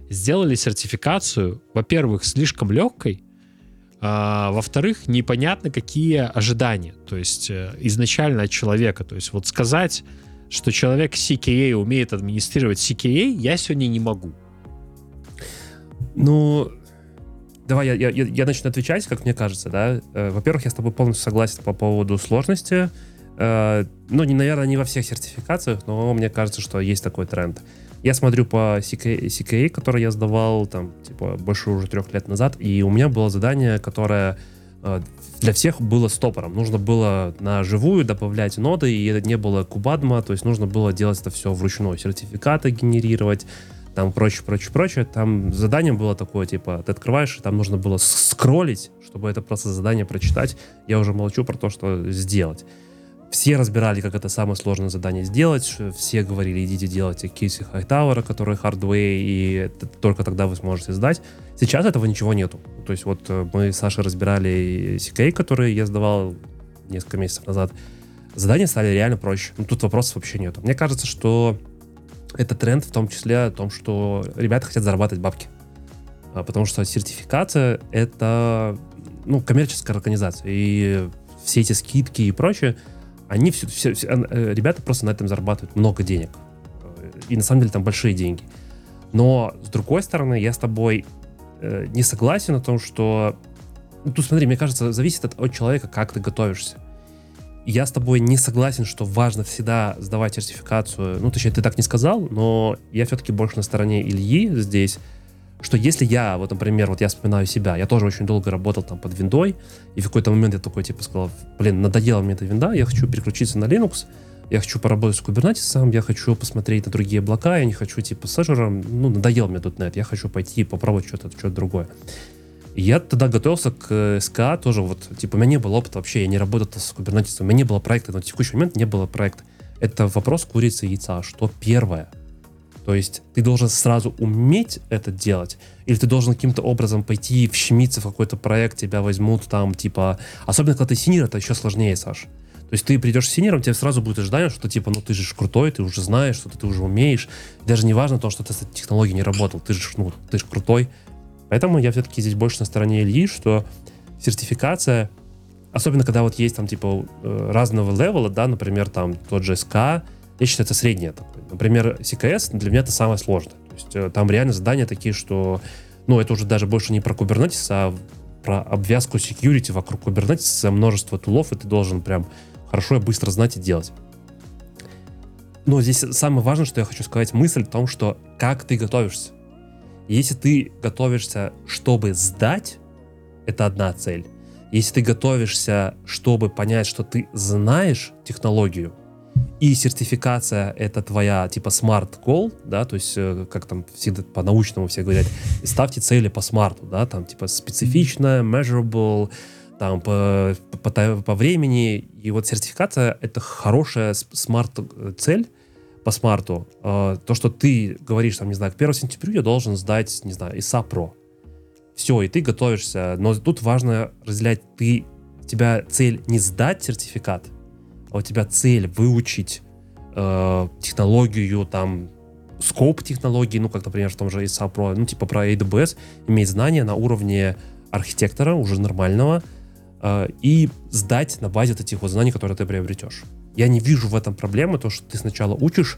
сделали сертификацию, во-первых, слишком легкой, а, во-вторых, непонятно, какие ожидания. То есть э, изначально от человека. То есть вот сказать, что человек CKA умеет администрировать CKA, я сегодня не могу. Ну, Давай я, я, я начну отвечать, как мне кажется, да. Э, во-первых, я с тобой полностью согласен по поводу сложности. Э, ну, не, наверное, не во всех сертификациях, но мне кажется, что есть такой тренд. Я смотрю по CKA, CKA который я сдавал там, типа, больше уже трех лет назад, и у меня было задание, которое э, для всех было стопором. Нужно было на живую добавлять ноды, и это не было кубадма, то есть нужно было делать это все вручную, сертификаты генерировать, там прочее, прочее, прочее. Там заданием было такое, типа, ты открываешь, и там нужно было скроллить, чтобы это просто задание прочитать. Я уже молчу про то, что сделать. Все разбирали, как это самое сложное задание сделать. Все говорили, идите делайте Келси Хайтауэра, который hard way, и только тогда вы сможете сдать. Сейчас этого ничего нету. То есть вот э, мы с Сашей разбирали CKA, который я сдавал несколько месяцев назад. Задания стали реально проще. Ну, тут вопросов вообще нету. Мне кажется, что это тренд в том числе о том, что ребята хотят зарабатывать бабки. А, потому что сертификация — это ну, коммерческая организация. И все эти скидки и прочее, они все, все, все, э, ребята просто на этом зарабатывают много денег. И на самом деле там большие деньги. Но, с другой стороны, я с тобой э, не согласен о том, что... Ну, тут смотри, мне кажется, зависит от, от человека, как ты готовишься я с тобой не согласен, что важно всегда сдавать сертификацию. Ну, точнее, ты так не сказал, но я все-таки больше на стороне Ильи здесь, что если я, вот, например, вот я вспоминаю себя, я тоже очень долго работал там под виндой, и в какой-то момент я такой, типа, сказал, блин, надоела мне эта винда, я хочу переключиться на Linux, я хочу поработать с Kubernetes, я хочу посмотреть на другие облака, я не хочу, типа, с Azure, ну, надоел мне тут .NET, я хочу пойти попробовать что-то что другое я тогда готовился к э, CKA тоже, вот, типа, у меня не было опыта вообще, я не работал с Kubernetes, у меня не было проекта, на текущий момент не было проекта. Это вопрос курицы и яйца, что первое. То есть ты должен сразу уметь это делать, или ты должен каким-то образом пойти вщемиться в какой-то проект, тебя возьмут там, типа... Особенно, когда ты senior, это еще сложнее, Саш. То есть ты придешь с senior ом, тебе сразу будет ожидание, что типа, ну ты же крутой, ты уже знаешь, что ты, ты уже умеешь. Даже не важно то, что ты с этой технологией не работал, ты же, ну, ты же крутой, Поэтому я все-таки здесь больше на стороне Ильи, что сертификация, особенно когда вот есть там типа э, разного левела, да, например, там тот же СК, я считаю, это среднее. Например, CKS для меня это самое сложное. То есть э, там реально задания такие, что, ну, это уже даже больше не про Kubernetes, а про обвязку security вокруг Kubernetes, множество тулов, и ты должен прям хорошо и быстро знать и делать. Но здесь самое важное, что я хочу сказать, мысль в том, что как ты готовишься. Если ты готовишься, чтобы сдать, это одна цель. Если ты готовишься, чтобы понять, что ты знаешь технологию, и сертификация это твоя типа smart goal, да, то есть э, как там всегда по-научному все говорят, ставьте цели по смарту, да, там типа специфичная, measurable, там по, по, по времени, и вот сертификация это хорошая смарт э, цель, по смарту, э, то, что ты говоришь, там, не знаю, к 1 сентября я должен сдать, не знаю, ISA Pro. Все, и ты готовишься. Но тут важно разделять, ты, у тебя цель не сдать сертификат, а у тебя цель выучить э, технологию, там, скоп технологий, ну, как, например, в том же ISA Pro, ну, типа про AWS, иметь знания на уровне архитектора, уже нормального, э, и сдать на базе вот этих вот знаний, которые ты приобретешь. Я не вижу в этом проблемы, то, что ты сначала учишь,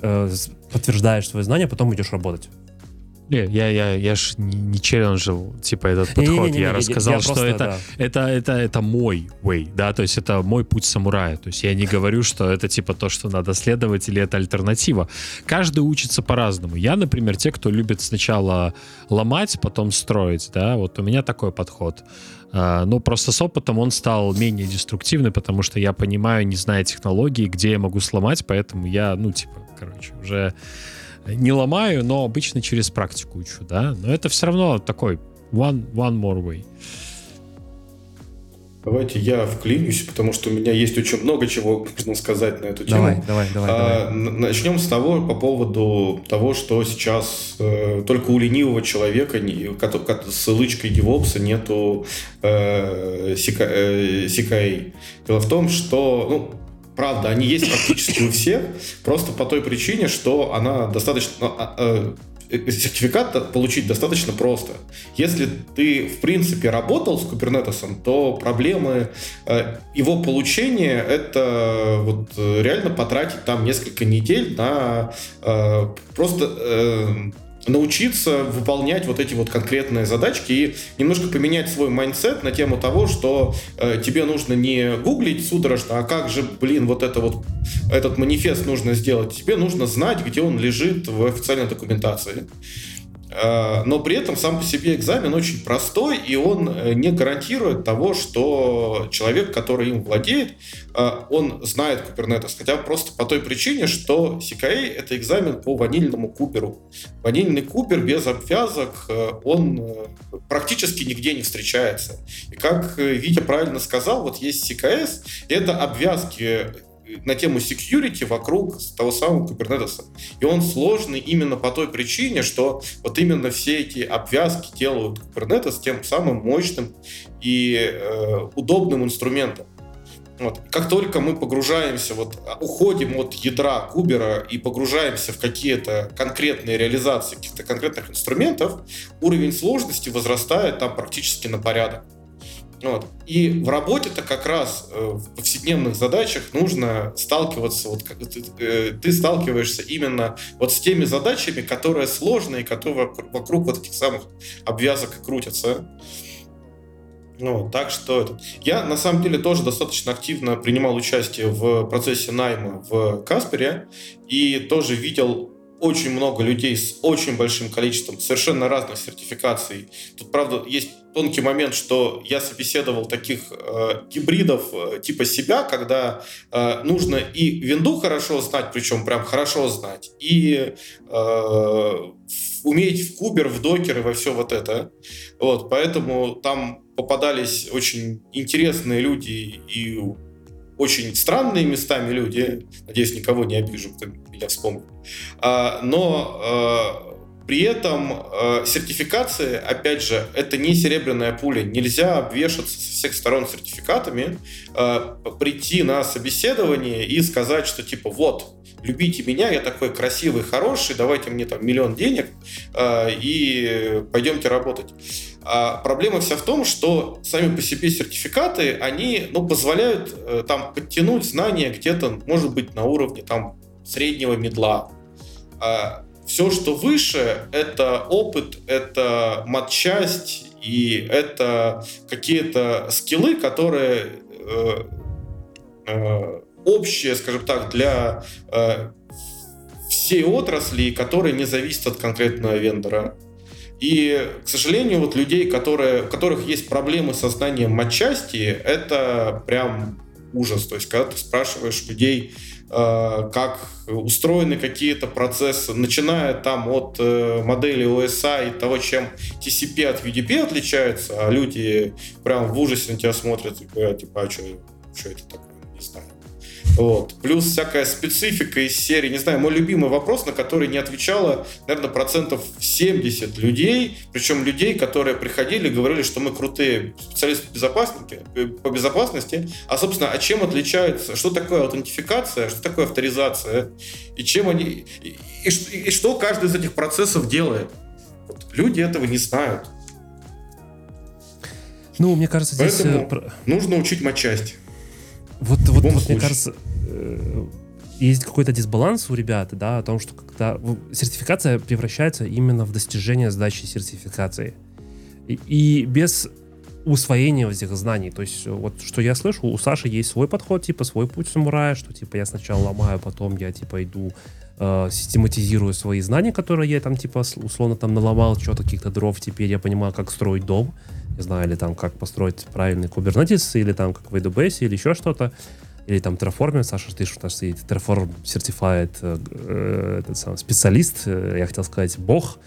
э, подтверждаешь свои знания, а потом идешь работать. Не, я, я, я ж не, не челленджил, типа, этот подход. Не, не, не, я рассказал, я, я что просто, это, да. это, это, это мой way, да, то есть это мой путь самурая. То есть я не говорю, что это, типа, то, что надо следовать, или это альтернатива. Каждый учится по-разному. Я, например, те, кто любит сначала ломать, потом строить, да, вот у меня такой подход. Uh, но просто с опытом он стал менее деструктивный, потому что я понимаю, не зная технологии, где я могу сломать, поэтому я, ну, типа, короче, уже не ломаю, но обычно через практику учу, да. Но это все равно такой one, one more way. Давайте я вклинюсь, потому что у меня есть очень много чего можно сказать на эту тему. Давай, давай, давай. А, давай. Начнем с того, по поводу того, что сейчас э, только у ленивого человека не, с лычкой DevOps нету э, CKA. Э, Дело в том, что ну, Правда, они есть практически у всех, просто по той причине, что она достаточно... Э, сертификат получить достаточно просто. Если ты, в принципе, работал с Kubernetes, то проблемы э, его получения — это вот э, реально потратить там несколько недель на просто научиться выполнять вот эти вот конкретные задачки и немножко поменять свой mindset на тему того, что э, тебе нужно не гуглить судорожно, а как же, блин, вот это вот этот манифест нужно сделать. Тебе нужно знать, где он лежит в официальной документации. Э, но при этом сам по себе экзамен очень простой, и он э, не гарантирует того, что человек, который им владеет, э, он знает Kubernetes. Хотя просто по той причине, что CKA — это экзамен по ванильному куберу. Ванильный кубер без обвязок, он практически нигде не встречается. И как Витя правильно сказал, вот есть CKS, это обвязки на тему security вокруг того самого Kubernetes. И он сложный именно по той причине, что вот именно все эти обвязки делают Kubernetes тем самым мощным и э, удобным инструментом. Вот. Как только мы погружаемся, вот, уходим от ядра кубера и погружаемся в какие-то конкретные реализации каких-то конкретных инструментов, уровень сложности возрастает там практически на порядок. Вот. И в работе-то как раз э, в повседневных задачах нужно сталкиваться, вот как ты, э, ты сталкиваешься именно вот с теми задачами, которые сложные, которые вокруг вот этих самых обвязок крутятся. Ну, так что это. я на самом деле тоже достаточно активно принимал участие в процессе найма в Каспере и тоже видел очень много людей с очень большим количеством совершенно разных сертификаций. Тут, правда, есть тонкий момент, что я собеседовал таких э, гибридов э, типа себя, когда э, нужно и винду хорошо знать, причем прям хорошо знать, и э, уметь в кубер, в докер и во все вот это. Вот, поэтому там попадались очень интересные люди и очень странные местами люди. Надеюсь, никого не обижу, кто меня вспомнит. А, но а, при этом э, сертификации, опять же, это не серебряная пуля. Нельзя обвешаться со всех сторон сертификатами, прийти на собеседование и сказать, что типа вот, любите меня, я такой красивый, хороший, давайте мне там миллион денег и пойдемте работать. А проблема вся в том, что сами по себе сертификаты, они ну, позволяют э, там подтянуть знания где-то, может быть, на уровне там среднего медла. А все, что выше, это опыт, это матчасть и это какие-то скиллы, которые э, э, общие, скажем так, для э, всей отрасли, которые не зависят от конкретного вендора. И, к сожалению, вот людей, которые, у которых есть проблемы со знанием матчасти, это прям ужас. То есть, когда ты спрашиваешь людей, как устроены какие-то процессы, начиная там от э, модели OSI и того, чем TCP от UDP отличается, а люди прям в ужасе на тебя смотрят и говорят, типа, а что, что это такое. Вот. Плюс всякая специфика из серии. Не знаю, мой любимый вопрос, на который не отвечало, наверное, процентов 70 людей. Причем людей, которые приходили и говорили, что мы крутые специалисты безопасники, э, по безопасности. А, собственно, а чем отличаются? Что такое аутентификация? Что такое авторизация? И чем они... И, и, и что каждый из этих процессов делает? Вот. Люди этого не знают. Ну, мне кажется, здесь... Поэтому э, нужно учить матчасть. Вот, вот, вот мне кажется, э, есть какой-то дисбаланс у ребят, да, о том, что когда сертификация превращается именно в достижение сдачи сертификации. И, и без усвоения этих знаний. То есть, вот что я слышу, у Саши есть свой подход, типа свой путь самурая, что типа я сначала ломаю, потом я типа иду э, систематизирую свои знания, которые я там типа условно там наломал, что-то каких-то дров, теперь я понимаю, как строить дом не знаю, или там как построить правильный Kubernetes, или там как в AWS, или еще что-то, или там Terraform, Саша, ты что у нас есть Terraform Certified э, э, этот сам специалист, э, я хотел сказать бог,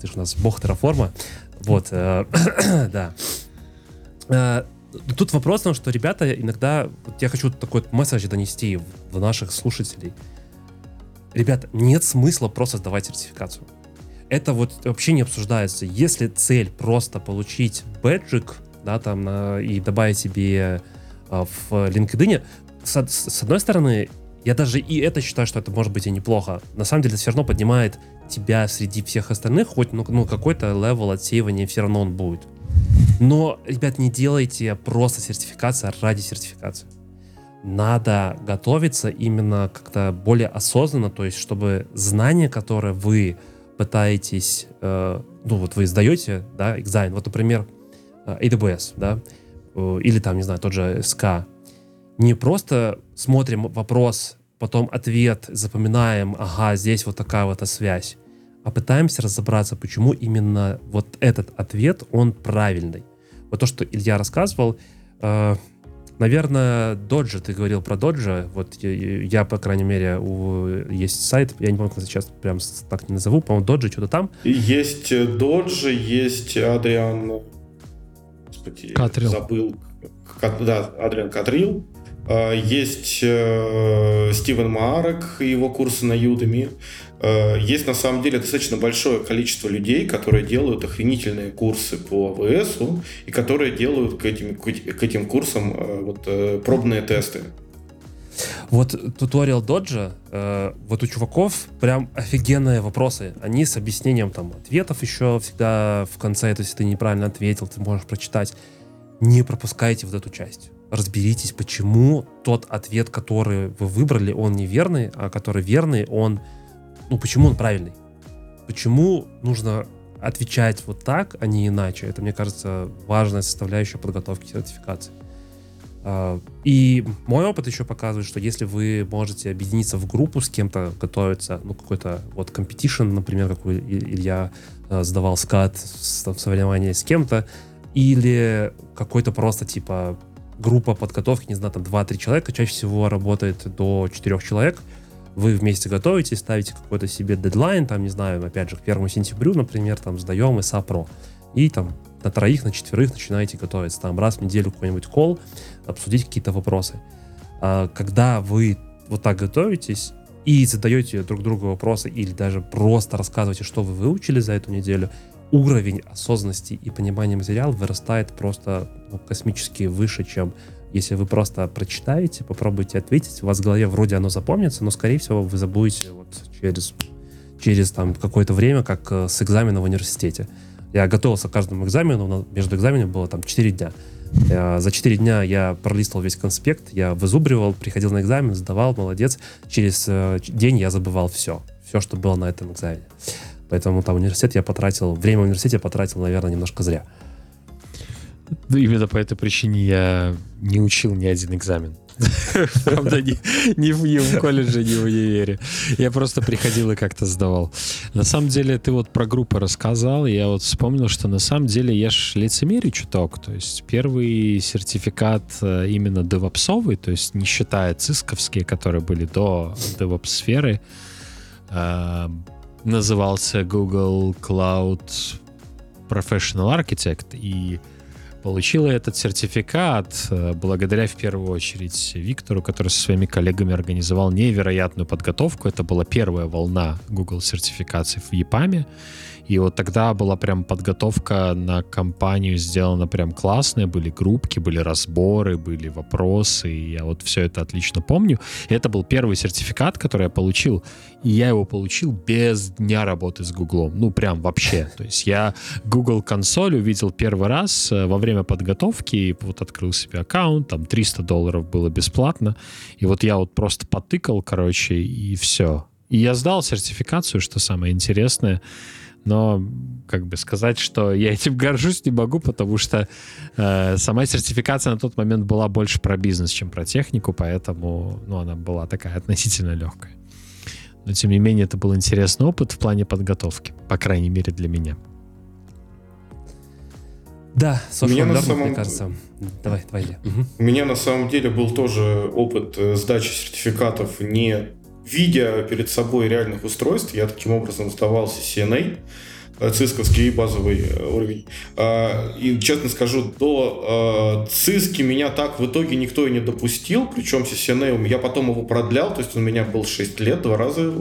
ты же у нас бог Terraform, вот, э, [COUGHS] да. Э, тут вопрос в том, что ребята иногда, вот я хочу такой месседж донести в наших слушателей. Ребята, нет смысла просто сдавать сертификацию это вот вообще не обсуждается. Если цель просто получить бэджик, да, там, на, и добавить себе а, в LinkedIn, с, с одной стороны, я даже и это считаю, что это может быть и неплохо. На самом деле, это все равно поднимает тебя среди всех остальных, хоть ну, ну какой-то level отсеивания все равно он будет. Но, ребят, не делайте просто сертификацию ради сертификации. Надо готовиться именно как-то более осознанно, то есть чтобы знания, которые вы пытаетесь, э, ну вот вы сдаете, да, экзамен, вот, например, э, AWS, да, э, или там, не знаю, тот же SK, не просто смотрим вопрос, потом ответ, запоминаем, ага, здесь вот такая вот связь, а пытаемся разобраться, почему именно вот этот ответ, он правильный. Вот то, что Илья рассказывал, Наверное, Доджа, ты говорил про Доджа. Вот я, я, по крайней мере, у, есть сайт, я не помню, как сейчас прям так не назову, по-моему, Доджа, что-то там. Есть Доджи, есть Адриан... Господи, Катрил. забыл. Да, Адриан Катрил. А, есть э, Стивен Маарек и его курсы на Юдами. Есть на самом деле достаточно большое количество людей, которые делают охренительные курсы по АВС и которые делают к этим, к этим курсам э, вот, э, пробные тесты. Вот туториал Доджа, э, вот у чуваков прям офигенные вопросы. Они с объяснением там ответов еще всегда в конце, то есть ты неправильно ответил, ты можешь прочитать. Не пропускайте вот эту часть. Разберитесь, почему тот ответ, который вы выбрали, он неверный, а который верный, он ну, почему он правильный? Почему нужно отвечать вот так, а не иначе? Это, мне кажется, важная составляющая подготовки сертификации. А, и мой опыт еще показывает, что если вы можете объединиться в группу с кем-то, готовиться, ну, какой-то вот competition, например, как Илья а, сдавал скат в соревновании с кем-то, или какой-то просто типа группа подготовки, не знаю, там 2-3 человека, чаще всего работает до 4 человек — вы вместе готовите, ставите какой-то себе дедлайн, там, не знаю, опять же, к первому сентябрю, например, там, сдаем ИСА Про. И там на троих, на четверых начинаете готовиться. Там раз в неделю какой-нибудь кол, обсудить какие-то вопросы. А когда вы вот так готовитесь и задаете друг другу вопросы или даже просто рассказываете, что вы выучили за эту неделю, уровень осознанности и понимания материала вырастает просто ну, космически выше, чем если вы просто прочитаете, попробуйте ответить, у вас в голове вроде оно запомнится, но, скорее всего, вы забудете вот через, через там какое-то время, как э, с экзамена в университете. Я готовился к каждому экзамену, но между экзаменами было там 4 дня. Я, за 4 дня я пролистывал весь конспект, я вызубривал, приходил на экзамен, сдавал, молодец. Через э, день я забывал все, все, что было на этом экзамене. Поэтому там университет я потратил, время в университете потратил, наверное, немножко зря. Именно по этой причине я не учил ни один экзамен. [LAUGHS] Правда, ни, в, колледже, ни в универе. Я просто приходил и как-то сдавал. На самом деле, ты вот про группы рассказал, я вот вспомнил, что на самом деле я ж лицемерю чуток. То есть первый сертификат э, именно девопсовый, то есть не считая цисковские, которые были до DevOps-сферы, э, назывался Google Cloud Professional Architect, и Получила этот сертификат э, благодаря в первую очередь Виктору, который со своими коллегами организовал невероятную подготовку. Это была первая волна Google сертификаций в ЕПАМе. И вот тогда была прям подготовка на компанию сделана прям классная. Были группки, были разборы, были вопросы. И я вот все это отлично помню. И это был первый сертификат, который я получил. И я его получил без дня работы с Гуглом. Ну, прям вообще. То есть я Google консоль увидел первый раз э, во время подготовки. Вот открыл себе аккаунт, там 300 долларов было бесплатно. И вот я вот просто потыкал, короче, и все. И я сдал сертификацию, что самое интересное но как бы сказать, что я этим [LAUGHS] горжусь, не могу, потому что э, сама сертификация на тот момент была больше про бизнес, чем про технику, поэтому ну, она была такая относительно легкая. Но тем не менее это был интересный опыт в плане подготовки, по крайней мере для меня. Да, social learning, самом... мне кажется. Давай, давай. Угу. У меня на самом деле был тоже опыт э, сдачи сертификатов не видя перед собой реальных устройств, я таким образом сдавался CNA, э, цисковский базовый э, уровень. А, и честно скажу, до э, циски меня так в итоге никто и не допустил, причем CCNA я потом его продлял, то есть он у меня был 6 лет, два раза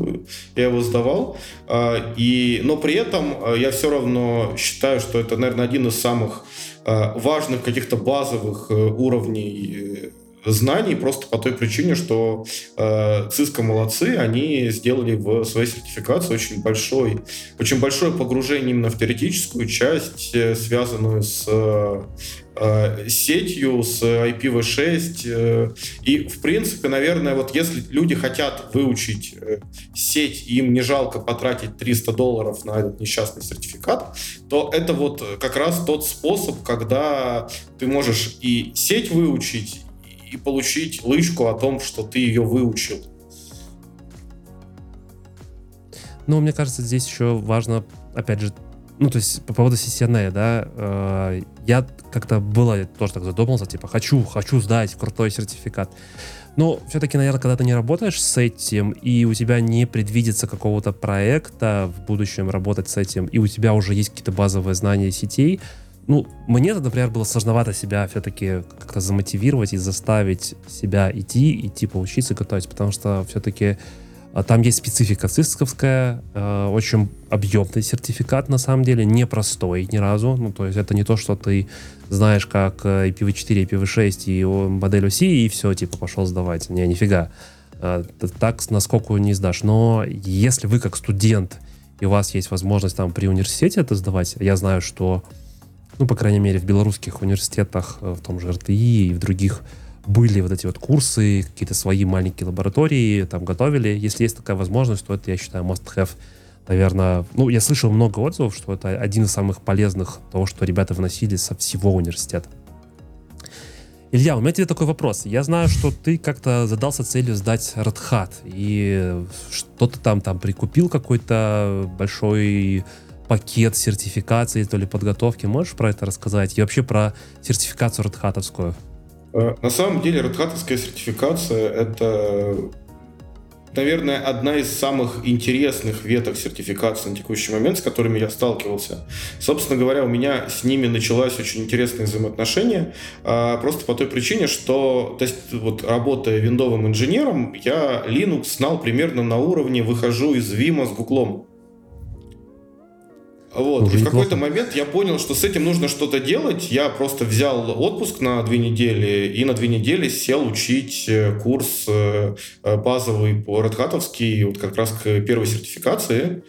я его сдавал. А, и, но при этом я все равно считаю, что это, наверное, один из самых важных каких-то базовых уровней знаний просто по той причине, что э, Cisco молодцы, они сделали в своей сертификации очень большой, очень большое погружение именно в теоретическую часть, э, связанную с э, э сетью, с IPv6. Э, и, в принципе, наверное, вот если люди хотят выучить сеть, и им не жалко потратить 300 долларов на этот несчастный сертификат, то это вот как раз тот способ, когда ты можешь и сеть выучить, и получить лычку о том, что ты ее выучил. Ну, мне кажется, здесь еще важно, опять же, ну, то есть по поводу CCNA, да, э, я как-то было, тоже так задумался, типа, хочу, хочу сдать крутой сертификат. Но все-таки, наверное, когда ты не работаешь с этим, и у тебя не предвидится какого-то проекта в будущем работать с этим, и у тебя уже есть какие-то базовые знания сетей, ну, мне, например, было сложновато себя все-таки как-то замотивировать и заставить себя идти, идти поучиться готовить, потому что все-таки а, там есть специфика цисковская, э, очень объемный сертификат, на самом деле, непростой ни разу. Ну, то есть это не то, что ты знаешь, как IPv4, IPv6 и модель оси, и все, типа, пошел сдавать. Не, нифига. Э, так насколько не сдашь. Но если вы как студент, и у вас есть возможность там при университете это сдавать, я знаю, что ну, по крайней мере, в белорусских университетах, э, в том же РТИ и в других были вот эти вот курсы, какие-то свои маленькие лаборатории, там готовили. Если есть такая возможность, то это, я считаю, must-have. Наверное, ну, я слышал много отзывов, что это один из самых полезных того, что ребята выносили со всего университета. Илья, у меня тебе такой вопрос. Я знаю, что ты как-то задался целью сдать Red и что-то там, там прикупил какой-то большой пакет сертификации, то ли подготовки. Можешь про это рассказать? И вообще про сертификацию Red э, На самом деле, Red сертификация — это, наверное, одна из самых интересных веток сертификации на текущий момент, с которыми я сталкивался. Собственно говоря, у меня с ними началось очень интересное взаимоотношение, а, просто по той причине, что, то есть, вот работая виндовым инженером, я Linux знал примерно на уровне «выхожу из Vim с Гуглом». Вот. Уже и в какой-то момент я понял, что с этим нужно что-то делать. Я просто взял отпуск на две недели и на две недели сел учить э, курс э, э, базовый по Hat, вот как раз к первой сертификации.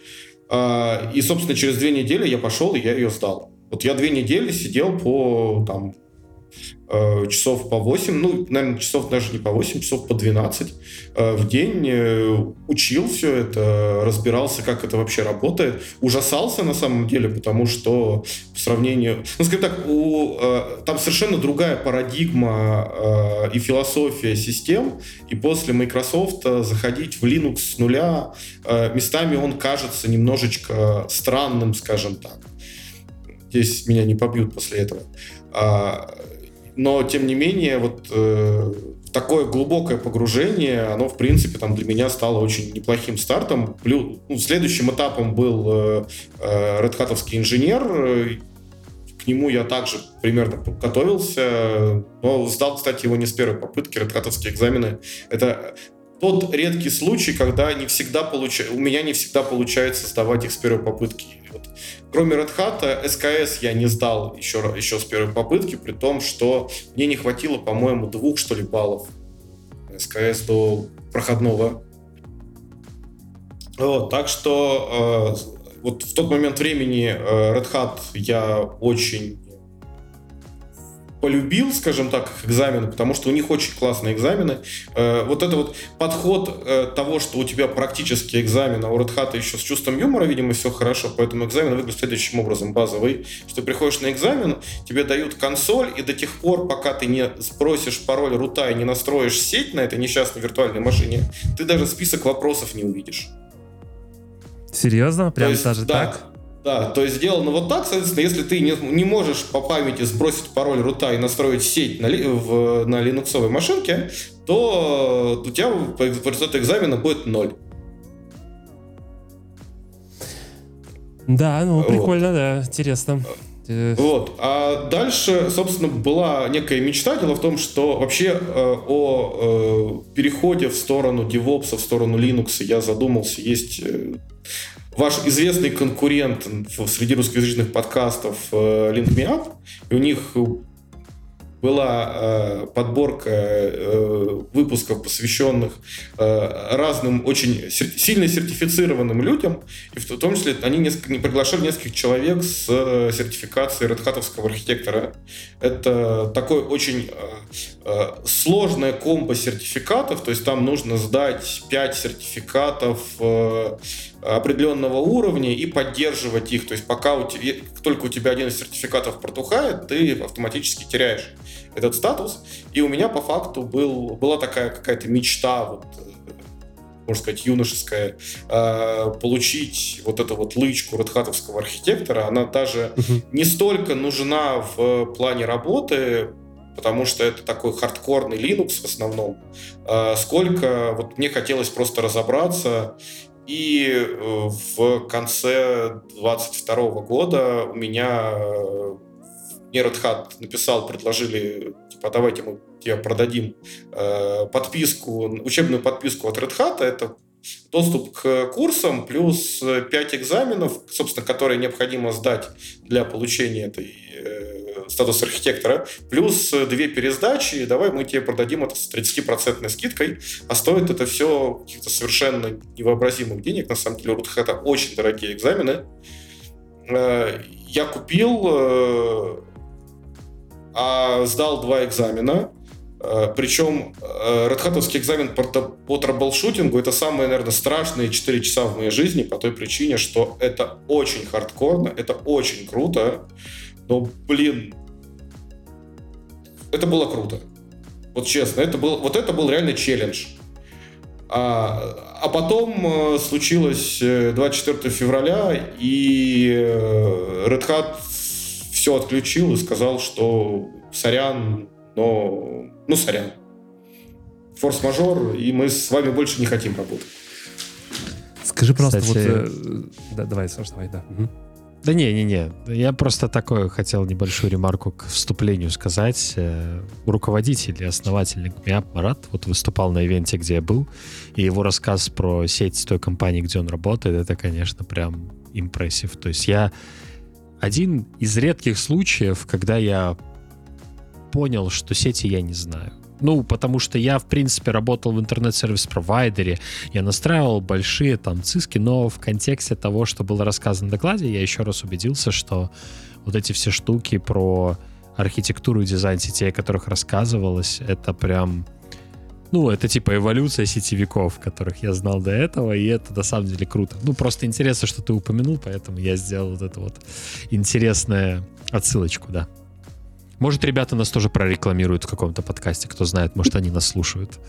А, и, собственно, через две недели я пошел и я ее сдал. Вот я две недели сидел по там, часов по 8, ну, наверное, часов даже не по 8, часов по 12 э, в день, э, учил все это, разбирался, как это вообще работает, ужасался на самом деле, потому что по сравнению, ну, скажем так, у, там совершенно другая парадигма и философия систем, и после Microsoft заходить в Linux с нуля, местами он кажется немножечко странным, скажем так. Здесь меня не побьют после этого. А, но, тем не менее, вот э, такое глубокое погружение, оно, в принципе, там для меня стало очень неплохим стартом. Плюс, ну, следующим этапом был э, э Red инженер, к нему я также примерно готовился, но сдал, кстати, его не с первой попытки, редхатовские экзамены. Это тот редкий случай, когда не всегда получа... у меня не всегда получается сдавать их с первой попытки. Вот. Кроме Red Hat, СКС я не сдал еще, еще с первой попытки, при том, что мне не хватило, по-моему, двух, что ли, баллов СКС до проходного. Вот, так что э, вот в тот момент времени э, Red Hat я очень полюбил, скажем так, их экзамены, потому что у них очень классные экзамены. Э, вот это вот подход э, того, что у тебя практически экзамен, а у Hat еще с чувством юмора, видимо, все хорошо, поэтому экзамен выглядит следующим образом, базовый, что приходишь на экзамен, тебе дают консоль, и до тех пор, пока ты не спросишь пароль рута и не настроишь сеть на этой несчастной виртуальной машине, ты даже список вопросов не увидишь. Серьезно? Прям даже да, так? Да, то есть сделано вот так, соответственно, если ты не, не можешь по памяти сбросить пароль рута и настроить сеть на, в, на линуксовой машинке, то у тебя по результату экзамена будет ноль. Да, ну прикольно, вот. да, интересно. Вот. А дальше, собственно, была некая мечта. Дело в том, что вообще э, о э, переходе в сторону DevOps, в сторону Linux я задумался. Есть э, ваш известный конкурент среди русскоязычных подкастов э, Link Me Up, и у них была э, подборка э, выпусков, посвященных э, разным очень сер- сильно сертифицированным людям, и в том числе они несколько, не приглашали нескольких человек с э, сертификацией редхатовского архитектора. Это такой очень э, э, сложная комбо сертификатов, то есть там нужно сдать 5 сертификатов э, определенного уровня и поддерживать их. То есть пока у тебя, только у тебя один из сертификатов протухает, ты автоматически теряешь этот статус. И у меня по факту был, была такая какая-то мечта, вот, можно сказать, юношеская, э, получить вот эту вот лычку редхатовского архитектора. Она даже не столько нужна в плане работы, потому что это такой хардкорный Linux в основном, э, сколько вот мне хотелось просто разобраться и э, в конце 22 года у меня мне Red Hat написал, предложили, типа, давайте мы тебе продадим э, подписку, учебную подписку от Red Hat, это доступ к курсам плюс 5 экзаменов, собственно, которые необходимо сдать для получения этой э, статуса архитектора, плюс две пересдачи, давай мы тебе продадим это с 30% скидкой, а стоит это все каких-то совершенно невообразимых денег, на самом деле, у Hat очень дорогие экзамены. Э, я купил э, а сдал два экзамена. Э, Причем редхатовский экзамен по, по troubleshooting у это самые, наверное, страшные 4 часа в моей жизни по той причине, что это очень хардкорно, это очень круто, но, блин, это было круто. Вот честно, это был, вот это был реально челлендж. А, а потом э, случилось 24 февраля, и Red Hat все отключил и сказал, что сорян, но... Ну, сорян. Форс-мажор, и мы с вами больше не хотим работать. Скажи, просто Кстати... вот... Э, да, давай, Саш, давай, да. Угу. Да не, не, не. Я просто такое хотел небольшую ремарку к вступлению сказать. Э, руководитель и основатель Гмиап Марат вот выступал на ивенте, где я был, и его рассказ про сеть той компании, где он работает, это, конечно, прям импрессив. То есть я один из редких случаев, когда я понял, что сети я не знаю. Ну, потому что я, в принципе, работал в интернет-сервис-провайдере, я настраивал большие там циски, но в контексте того, что было рассказано в докладе, я еще раз убедился, что вот эти все штуки про архитектуру и дизайн сетей, о которых рассказывалось, это прям ну, это типа эволюция сетевиков, которых я знал до этого, и это на самом деле круто. Ну, просто интересно, что ты упомянул, поэтому я сделал вот эту вот интересную отсылочку, да. Может, ребята нас тоже прорекламируют в каком-то подкасте, кто знает, может, они нас слушают.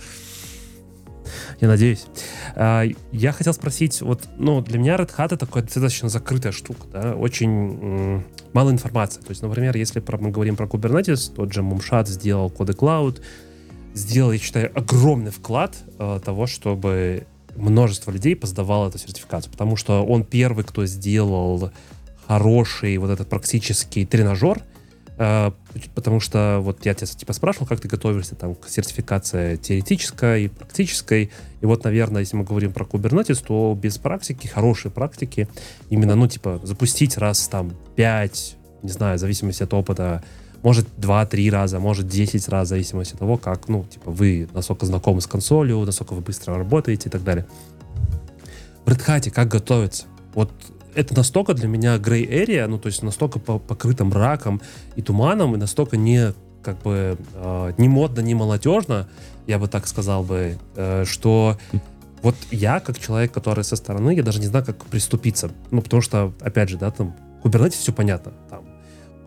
Я надеюсь. А, я хотел спросить, вот, ну, для меня Red Hat это такая достаточно закрытая штука, да, очень мало информации. То есть, например, если мы говорим про Kubernetes, тот же Mumshat сделал коды Cloud, сделал, я считаю, огромный вклад э, того, чтобы множество людей поздавало эту сертификацию, потому что он первый, кто сделал хороший вот этот практический тренажер, потому что вот я тебя типа спрашивал, как ты готовишься там к сертификации теоретической и практической, и вот, наверное, если мы говорим про Kubernetes, то без практики, хорошей практики, именно, ну, типа, запустить раз там 5, не знаю, в зависимости от опыта, может 2-3 раза, может 10 раз, в зависимости от того, как, ну, типа, вы насколько знакомы с консолью, насколько вы быстро работаете и так далее. В Red Hat как готовиться? Вот это настолько для меня грей area, ну, то есть настолько по покрыто мраком и туманом, и настолько не, как бы, э, не модно, не молодежно, я бы так сказал бы, э, что вот я, как человек, который со стороны, я даже не знаю, как приступиться. Ну, потому что, опять же, да, там, Kubernetes все понятно. Там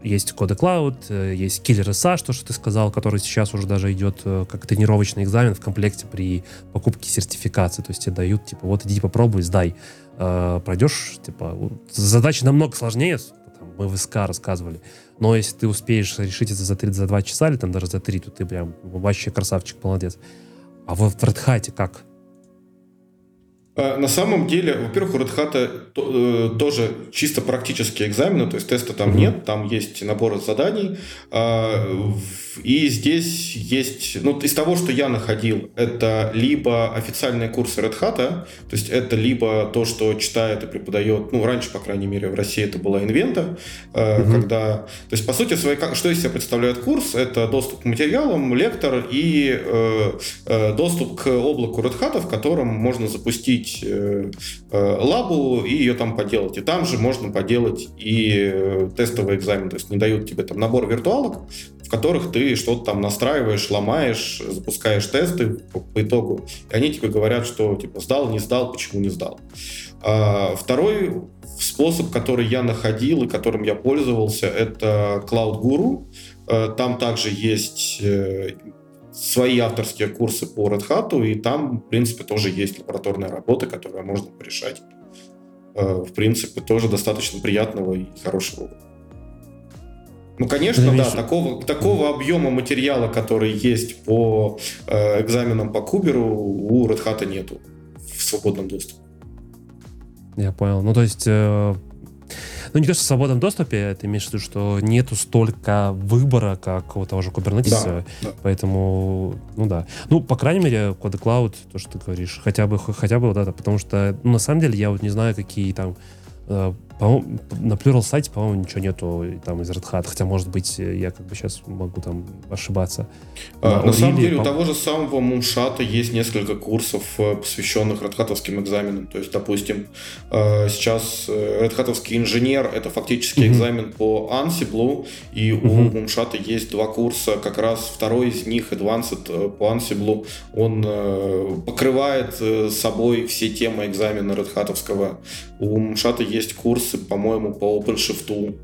есть коды Cloud, э, есть киллер SH, то, что ты сказал, который сейчас уже даже идет э, как тренировочный экзамен в комплекте при покупке сертификации. То есть тебе дают, типа, вот иди попробуй, сдай. Э, пройдешь, типа, задача намного сложнее, там, мы в СК рассказывали. Но если ты успеешь решить это за 3, за 2 часа или там даже за 3, то ты прям вообще красавчик, молодец. А вот в Hat как? А, на самом деле, во-первых, у Red Hat э, тоже чисто практические экзамены, то есть теста там mm-hmm. нет, там есть набор заданий. А, и здесь есть, ну, из того, что я находил, это либо официальные курсы Red Hat, то есть это либо то, что читает и преподает, ну, раньше, по крайней мере, в России это была Инвента, mm-hmm. когда, то есть, по сути, свои, что из себя представляет курс, это доступ к материалам, лектор и э, э, доступ к облаку Red Hat, в котором можно запустить э, э, лабу и ее там поделать. И там же можно поделать и э, тестовый экзамен, то есть не дают тебе там набор виртуалок, в которых ты что-то там настраиваешь, ломаешь, запускаешь тесты по, по итогу, и они тебе говорят, что типа сдал, не сдал, почему не сдал. А, второй способ, который я находил и которым я пользовался, это Cloud Guru. А, там также есть э, свои авторские курсы по Red Hat, и там, в принципе, тоже есть лабораторная работа, которую можно порешать. А, в принципе, тоже достаточно приятного и хорошего опыта. Ну, конечно, да, такого, такого объема материала, который есть по э, экзаменам по Куберу, у Red Hat нету в свободном доступе. Я понял. Ну, то есть, э, ну, не то, что в свободном доступе, ты имеешь в виду, что нету столько выбора, как у того же Kubernetes, да, да. поэтому, ну да. Ну, по крайней мере, Code Cloud, то, что ты говоришь, хотя бы, хотя бы вот это, потому что, ну, на самом деле, я вот не знаю, какие там э, по-моему, на Plural сайте, по-моему, ничего нету там из Red Hat, хотя, может быть, я как бы сейчас могу там ошибаться. А, на, на самом деле, у того же самого Муншата есть несколько курсов, э, посвященных Red Hat экзаменам. То есть, допустим, э, сейчас э, Red Hat инженер — это фактически mm-hmm. экзамен по Ansible, и mm-hmm. у Муншата есть два курса, как раз второй из них, Advanced по Ansible, он покрывает собой все темы экзамена Red Hat. У Муншата есть курс курсы, по-моему, по OpenShift.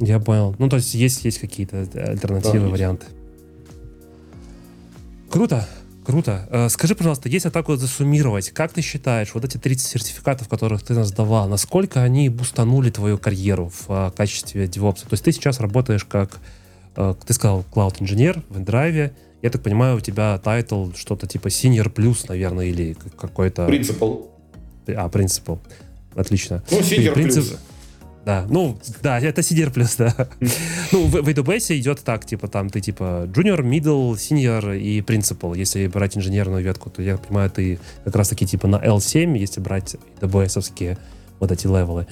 Я понял. Ну, то есть есть, есть какие-то альтернативы, да, варианты. Круто, круто. Э, скажи, пожалуйста, если так вот засуммировать, как ты считаешь, вот эти 30 сертификатов, которые ты насдавал, насколько они бустанули твою карьеру в э, качестве DevOps? То есть ты сейчас работаешь как, э, ты сказал, cloud-инженер в InDrive, я так понимаю, у тебя title что-то типа Senior Plus, наверное, или какой-то... Principal. А, Principal. Отлично. Ну, сидер принцип... плюс. Да, ну, да, это сидер плюс, да. [LAUGHS] ну, в, в AWS идет так, типа, там, ты, типа, junior, middle, senior и principal. Если брать инженерную ветку, то, я понимаю, ты как раз-таки, типа, на L7, если брать AWS-овские вот эти левелы.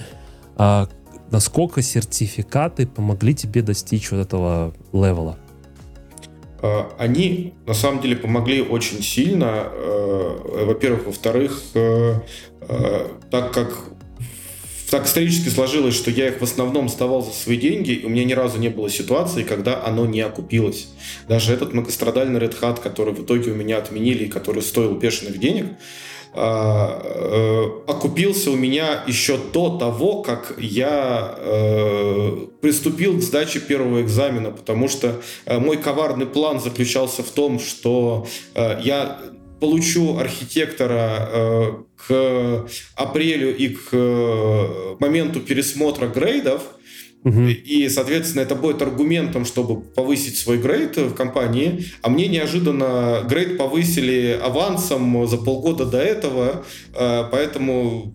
А насколько сертификаты помогли тебе достичь вот этого левела? А, они на самом деле помогли очень сильно. Э, во-первых, во-вторых, э, э, так как так исторически сложилось, что я их в основном сдавал за свои деньги, и у меня ни разу не было ситуации, когда оно не окупилось. Даже этот многострадальный Red Hat, который в итоге у меня отменили и который стоил бешеных денег, а, э, окупился у меня еще до того, как я э, приступил к сдаче первого экзамена, потому что э, мой коварный план заключался в том, что я получу архитектора э, к апрелю и к э, моменту пересмотра грейдов, угу. и, соответственно, это будет аргументом, чтобы повысить свой грейд в компании, а мне неожиданно грейд повысили авансом за полгода до этого, э, поэтому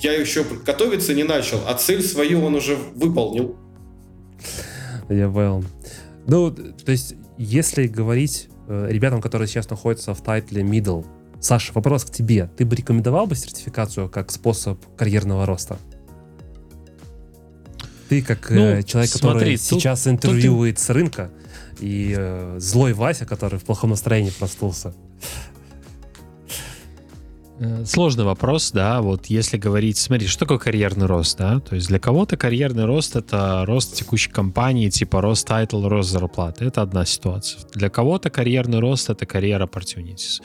я еще готовиться не начал, а цель свою он уже выполнил. Я понял. Ну, то есть, если говорить ребятам, которые сейчас находятся в title е middle, Саша, вопрос к тебе. Ты бы рекомендовал бы сертификацию как способ карьерного роста? Ты как э, ну, э, человек, смотри, который тут, сейчас интервьюет тут... с рынка, и э, злой Вася, который в плохом настроении проснулся. Э, сложный вопрос, да, вот если говорить, смотри, что такое карьерный рост, да, то есть для кого-то карьерный рост — это рост текущей компании, типа рост title, рост зарплаты, это одна ситуация. Для кого-то карьерный рост — это карьера opportunities,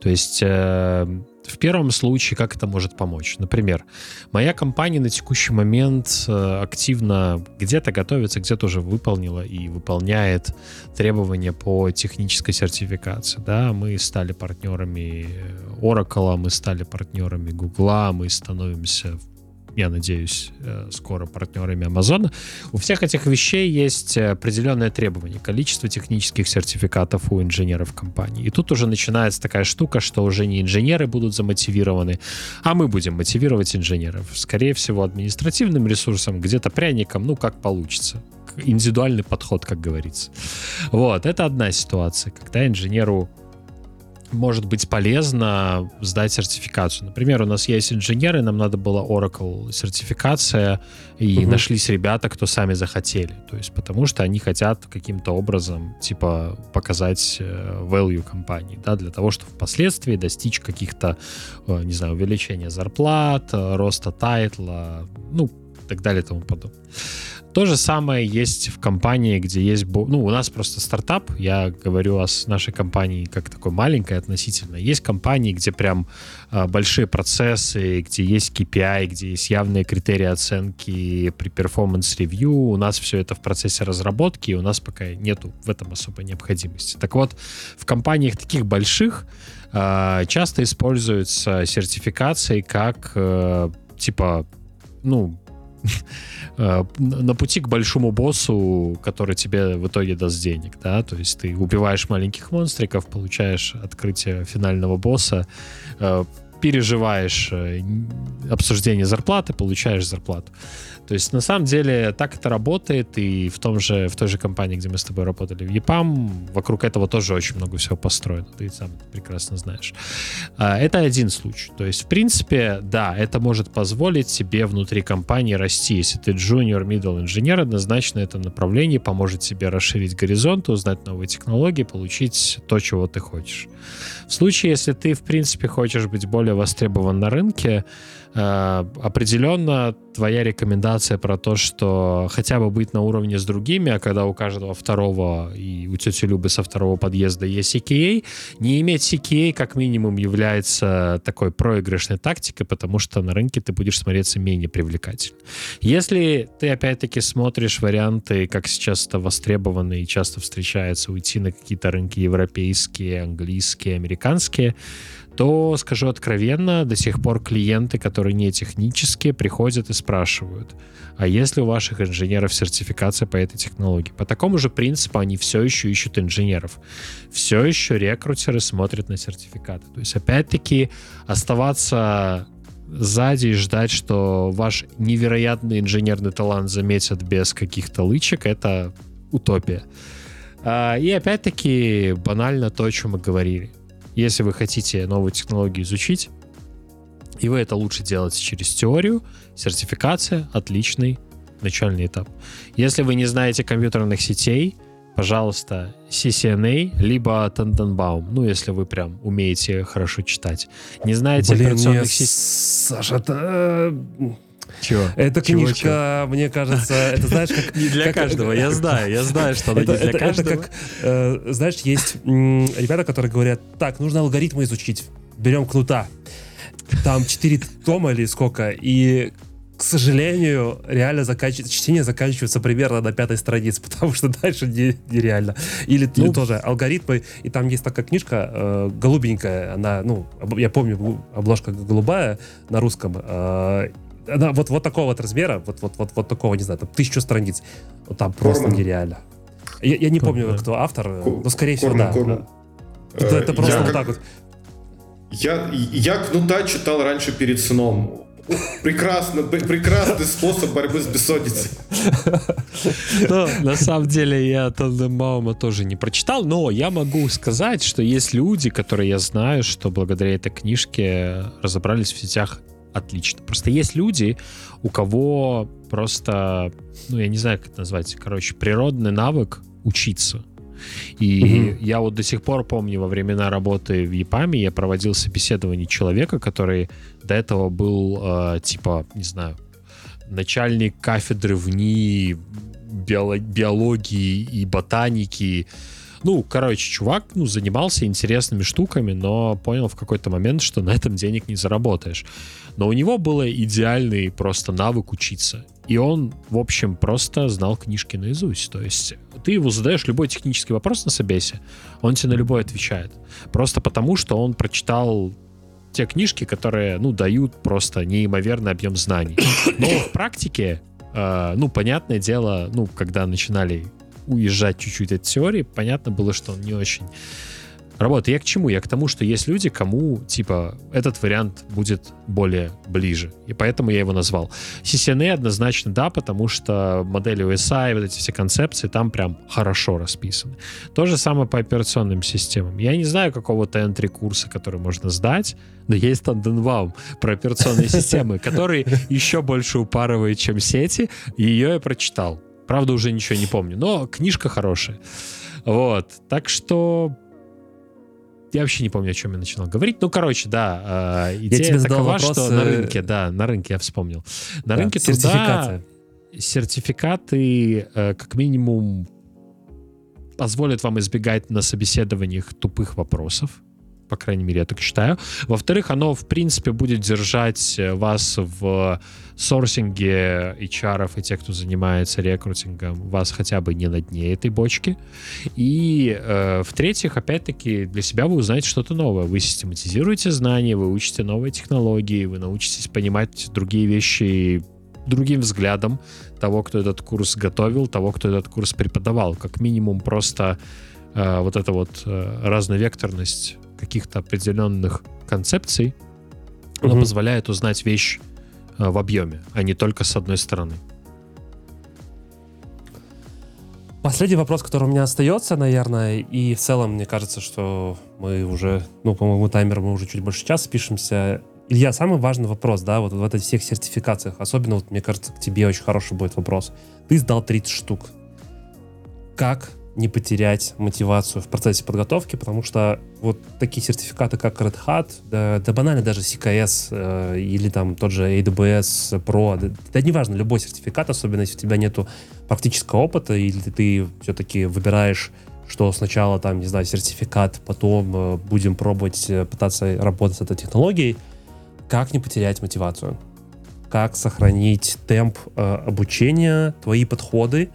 то есть э, в первом случае, как это может помочь? Например, моя компания на текущий момент э, активно где-то готовится, где-то уже выполнила и выполняет требования по технической сертификации. Да, мы стали партнерами Oracle, мы стали партнерами Google, мы становимся я надеюсь, э, скоро партнерами Amazon. У всех этих вещей есть определенное требование, количество технических сертификатов у инженеров компании. И тут уже начинается такая штука, что уже не инженеры будут замотивированы, а мы будем мотивировать инженеров. Скорее всего, административным ресурсом, где-то пряником, ну, как получится индивидуальный подход, как говорится. Вот, это одна ситуация, когда инженеру может быть полезно сдать сертификацию. Например, у нас есть инженеры, нам надо было Oracle сертификация, и угу. нашлись ребята, кто сами захотели. То есть потому что они хотят каким-то образом, типа, показать э, value компании, да, для того, чтобы впоследствии достичь каких-то, э, не знаю, увеличения зарплат, э, роста тайтла, ну, и так далее и тому подобное. То же самое есть в компании, где есть... Ну, у нас просто стартап, я говорю о нашей компании как такой маленькой относительно. Есть компании, где прям э, большие процессы, где есть KPI, где есть явные критерии оценки при performance review. У нас все это в процессе разработки, и у нас пока нету в этом особой необходимости. Так вот, в компаниях таких больших э, часто используются сертификации как, э, типа, ну, [LAUGHS] на пути к большому боссу, который тебе в итоге даст денег, да, то есть ты убиваешь маленьких монстриков, получаешь открытие финального босса, э, переживаешь э, обсуждение зарплаты, получаешь зарплату. То есть на самом деле так это работает, и в том же, в той же компании, где мы с тобой работали, в EPAM, вокруг этого тоже очень много всего построено, ты сам прекрасно знаешь. А, это один случай. То есть, в принципе, да, это может позволить тебе внутри компании расти. Если ты junior, middle инженер, однозначно это направление поможет тебе расширить горизонт, узнать новые технологии, получить то, чего ты хочешь. В случае, если ты, в принципе, хочешь быть более востребован на рынке, определенно твоя рекомендация про то, что хотя бы быть на уровне с другими, а когда у каждого второго и у тети Любы со второго подъезда есть CKA, не иметь CKA как минимум является такой проигрышной тактикой, потому что на рынке ты будешь смотреться менее привлекательно. Если ты опять-таки смотришь варианты, как сейчас это востребовано и часто встречается, уйти на какие-то рынки европейские, английские, американские, то, скажу откровенно, до сих пор клиенты, которые не технические, приходят и спрашивают, а если у ваших инженеров сертификация по этой технологии? По такому же принципу они все еще ищут инженеров. Все еще рекрутеры смотрят на сертификаты. То есть, опять-таки, оставаться сзади и ждать, что ваш невероятный инженерный талант заметят без каких-то лычек, это утопия. А, и опять-таки банально то, о чем мы говорили. Если вы хотите новую технологию изучить, и вы это лучше делаете через теорию, сертификация — отличный начальный этап. Если вы не знаете компьютерных сетей, пожалуйста, CCNA, либо Tannenbaum, ну, если вы прям умеете хорошо читать. Не знаете Блин, операционных систем... Саша, это... Чего? Эта чего, книжка, чего? мне кажется, это знаешь, как... [LAUGHS] Не для как, каждого, я знаю, я знаю, что она это, не для это, каждого. Это как, э, знаешь, есть м, ребята, которые говорят, так, нужно алгоритмы изучить, берем кнута. Там 4 тома или сколько, и к сожалению, реально заканч... чтение заканчивается примерно на пятой странице, [LAUGHS] потому что дальше не, нереально. Или, ну, или тоже алгоритмы, и там есть такая книжка э, голубенькая, она, ну, я помню, обложка голубая на русском, э, она вот, вот такого вот размера, вот, вот, вот, вот такого, не знаю, там тысячу страниц. Вот там просто Корман. нереально. Я, я не помню, кто автор, но скорее всего, да. Корман. Это, это просто я вот как... так вот. Я, я Кнута читал раньше перед сном. Прекрасно, прекрасный способ борьбы с бессонницей. Ну, на самом деле я Тандембаума тоже не прочитал, но я могу сказать, что есть люди, которые я знаю, что благодаря этой книжке разобрались в сетях отлично. Просто есть люди, у кого просто, ну, я не знаю, как это назвать, короче, природный навык учиться. И угу. я вот до сих пор помню, во времена работы в ЕПАМе я проводил собеседование человека, который до этого был, э, типа, не знаю, начальник кафедры в НИИ биологии и ботаники. Ну, короче, чувак ну, занимался интересными штуками, но понял в какой-то момент, что на этом денег не заработаешь. Но у него был идеальный просто навык учиться. И он, в общем, просто знал книжки наизусть. То есть ты его задаешь любой технический вопрос на собесе, он тебе на любой отвечает. Просто потому, что он прочитал те книжки, которые, ну, дают просто неимоверный объем знаний. Но в практике, э, ну, понятное дело, ну, когда начинали уезжать чуть-чуть от теории, понятно было, что он не очень работает. Я к чему? Я к тому, что есть люди, кому, типа, этот вариант будет более ближе. И поэтому я его назвал. CCNA однозначно да, потому что модели USI, вот эти все концепции там прям хорошо расписаны. То же самое по операционным системам. Я не знаю какого-то entry курса, который можно сдать, но есть Танденбаум про операционные [LAUGHS] системы, который еще больше упарывает, чем сети, и ее я прочитал. Правда, уже ничего не помню, но книжка хорошая. Вот. Так что я вообще не помню, о чем я начинал говорить. Ну, короче, да, э, идея я тебе такова, вопрос, что на рынке, да, на рынке я вспомнил. На да, рынке сертификация. труда сертификаты э, как минимум позволят вам избегать на собеседованиях тупых вопросов по крайней мере, я так считаю. Во-вторых, оно, в принципе, будет держать э, вас в сорсинге HR и тех, кто занимается рекрутингом, вас хотя бы не на дне этой бочки. И, э, в-третьих, опять-таки, для себя вы узнаете что-то новое. Вы систематизируете знания, вы учите новые технологии, вы научитесь понимать другие вещи другим взглядом того, кто этот курс готовил, того, кто этот курс преподавал. Как минимум просто э, вот эта вот э, разновекторность каких-то определенных концепций, оно угу. позволяет узнать вещь в объеме, а не только с одной стороны. Последний вопрос, который у меня остается, наверное, и в целом мне кажется, что мы уже, ну, по-моему, таймер мы уже чуть больше часа пишемся. Илья, самый важный вопрос, да, вот в этих всех сертификациях, особенно, вот, мне кажется, к тебе очень хороший будет вопрос. Ты сдал 30 штук. Как не потерять мотивацию в процессе подготовки, потому что вот такие сертификаты, как Red Hat, да, да банально даже CKS э, или там тот же AWS Pro, да, да неважно, любой сертификат, особенно если у тебя нету практического опыта, или ты все-таки выбираешь что сначала там, не знаю, сертификат, потом э, будем пробовать э, пытаться работать с этой технологией, как не потерять мотивацию? Как сохранить темп э, обучения, твои подходы,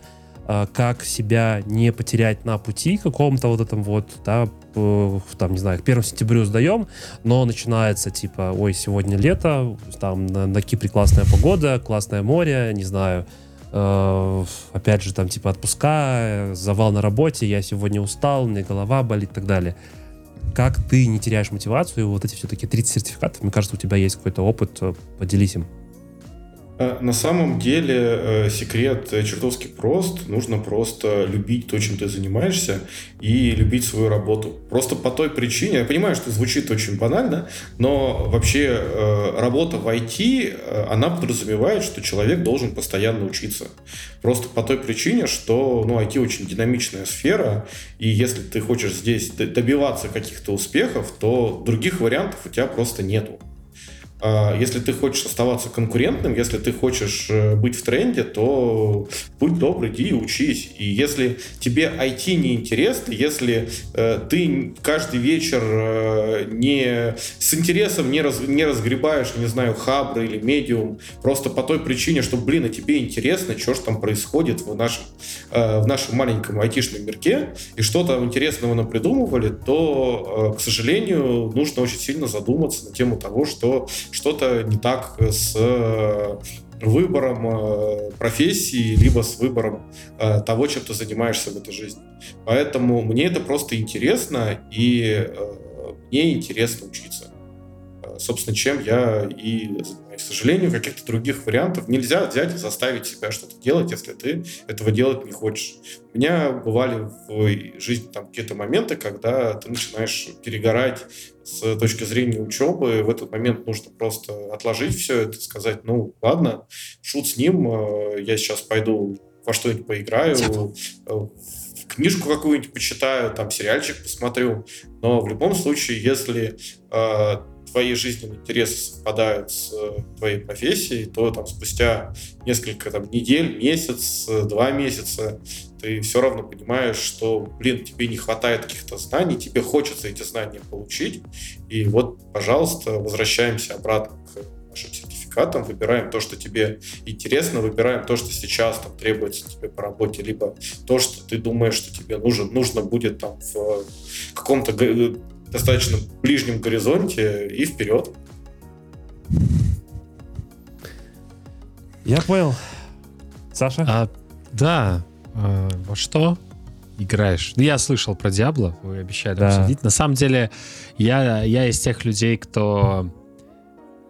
как себя не потерять на пути каком-то вот этом вот, да, там, не знаю, к 1 сентябрю сдаем, но начинается типа, ой, сегодня лето, там на, на Кипре классная погода, классное море, не знаю, э, опять же, там типа отпуска, завал на работе, я сегодня устал, мне голова болит и так далее. Как ты не теряешь мотивацию, вот эти все-таки 30 сертификатов, мне кажется, у тебя есть какой-то опыт, э, поделись им. Э, на самом деле э, секрет чертовски прост. Нужно просто любить то, чем ты занимаешься, и любить свою работу. Просто по той причине, я понимаю, что звучит очень банально, но вообще э, работа в IT, она подразумевает, что человек должен постоянно учиться. Просто по той причине, что ну, IT очень динамичная сфера, и если ты хочешь здесь добиваться каких-то успехов, то других вариантов у тебя просто нету. А, если ты хочешь оставаться конкурентным, если ты хочешь э, быть в тренде, то будь добр, иди и учись. И если тебе IT не интересно, если э, ты каждый вечер э, не с интересом не, раз, не разгребаешь, не знаю, хабры или медиум, просто по той причине, что, блин, а тебе интересно, что же там происходит в нашем, э, в нашем маленьком айтишном мирке, и что там интересного нам придумывали, то, э, к сожалению, нужно очень сильно задуматься на тему того, что что-то не так с э, выбором э, профессии, либо с выбором э, того, чем ты занимаешься в этой жизни. Поэтому мне это просто интересно, и мне интересно учиться. Собственно, чем я и занимаюсь к сожалению, каких-то других вариантов нельзя взять и заставить себя что-то делать, если ты этого делать не хочешь. У меня бывали в жизни там какие-то моменты, когда ты начинаешь перегорать с точки зрения учебы. В этот момент нужно просто отложить все это, сказать, ну, ладно, шут с ним, э, я сейчас пойду во что-нибудь поиграю, э, книжку какую-нибудь почитаю, там сериальчик посмотрю. Но в любом случае, если э, твои жизненные интересы совпадают с э, твоей профессией, то там спустя несколько там, недель, месяц, два месяца ты все равно понимаешь, что, блин, тебе не хватает каких-то знаний, тебе хочется эти знания получить. И вот, пожалуйста, возвращаемся обратно к нашим сертификатам, выбираем то, что тебе интересно, выбираем то, что сейчас там требуется тебе по работе, либо то, что ты думаешь, что тебе нужно, нужно будет там в каком-то достаточно ближнем горизонте и вперед. Я понял. Саша? А, да. А, во что играешь? Ну, я слышал про Диабло, вы обещали да. обсудить. На самом деле, я, я из тех людей, кто...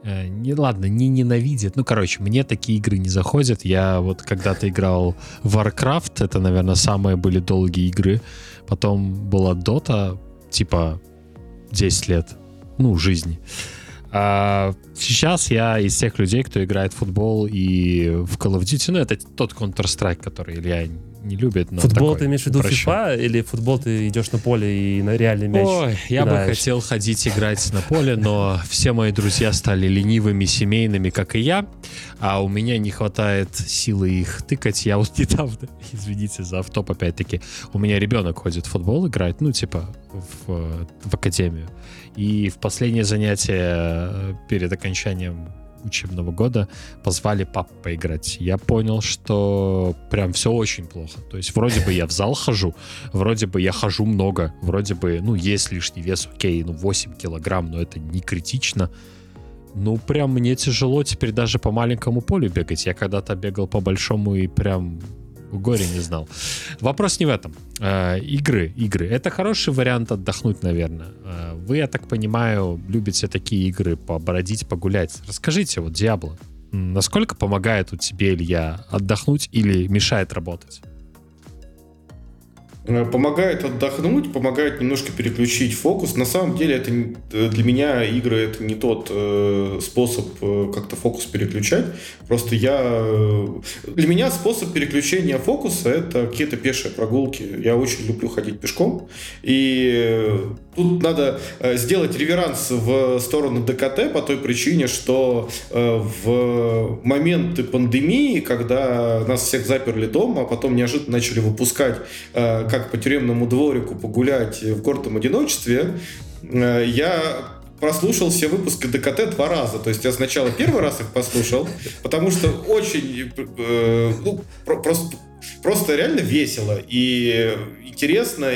Э, не, ладно, не ненавидит. Ну, короче, мне такие игры не заходят. Я вот когда-то играл в Warcraft, это, наверное, самые были долгие игры. Потом была Dota, типа 10 лет, ну, жизни. А сейчас я из тех людей, кто играет в футбол и в Call of Duty. Ну, это тот Counter-Strike, который Илья не любит. Но футбол такой, ты имеешь в виду FIFA или футбол ты идешь на поле и на реальный мяч? Ой, я бы хотел ходить играть на поле, но все мои друзья стали ленивыми, семейными, как и я, а у меня не хватает силы их тыкать. Я вот [LAUGHS] недавно, извините за автоп опять-таки, у меня ребенок ходит в футбол играть, ну, типа, в, в академию. И в последнее занятие э, перед окончанием учебного года позвали пап поиграть. Я понял, что прям все очень плохо. То есть вроде бы я в зал хожу, вроде бы я хожу много, вроде бы, ну, есть лишний вес, окей, ну, 8 килограмм, но это не критично. Ну, прям мне тяжело теперь даже по маленькому полю бегать. Я когда-то бегал по большому и прям горе не знал. Вопрос не в этом. Э, игры, игры. Это хороший вариант отдохнуть, наверное. Э, вы, я так понимаю, любите такие игры побродить, погулять. Расскажите, вот Диабло, насколько помогает у тебе, Илья, отдохнуть или мешает работать? Э, помогает отдохнуть, помогает немножко переключить фокус. На самом деле это э, для меня игры это не тот э, способ э, как-то фокус переключать. Просто я э, для меня способ переключения фокуса это какие-то пешие прогулки. Я очень люблю ходить пешком и тут надо сделать реверанс в сторону ДКТ по той причине, что в моменты пандемии, когда нас всех заперли дома, а потом неожиданно начали выпускать как по тюремному дворику погулять в гордом одиночестве, э, я прослушал все выпуски ДКТ два раза. То есть я сначала первый раз их послушал, потому что очень, э, ну, просто, просто реально весело и интересно,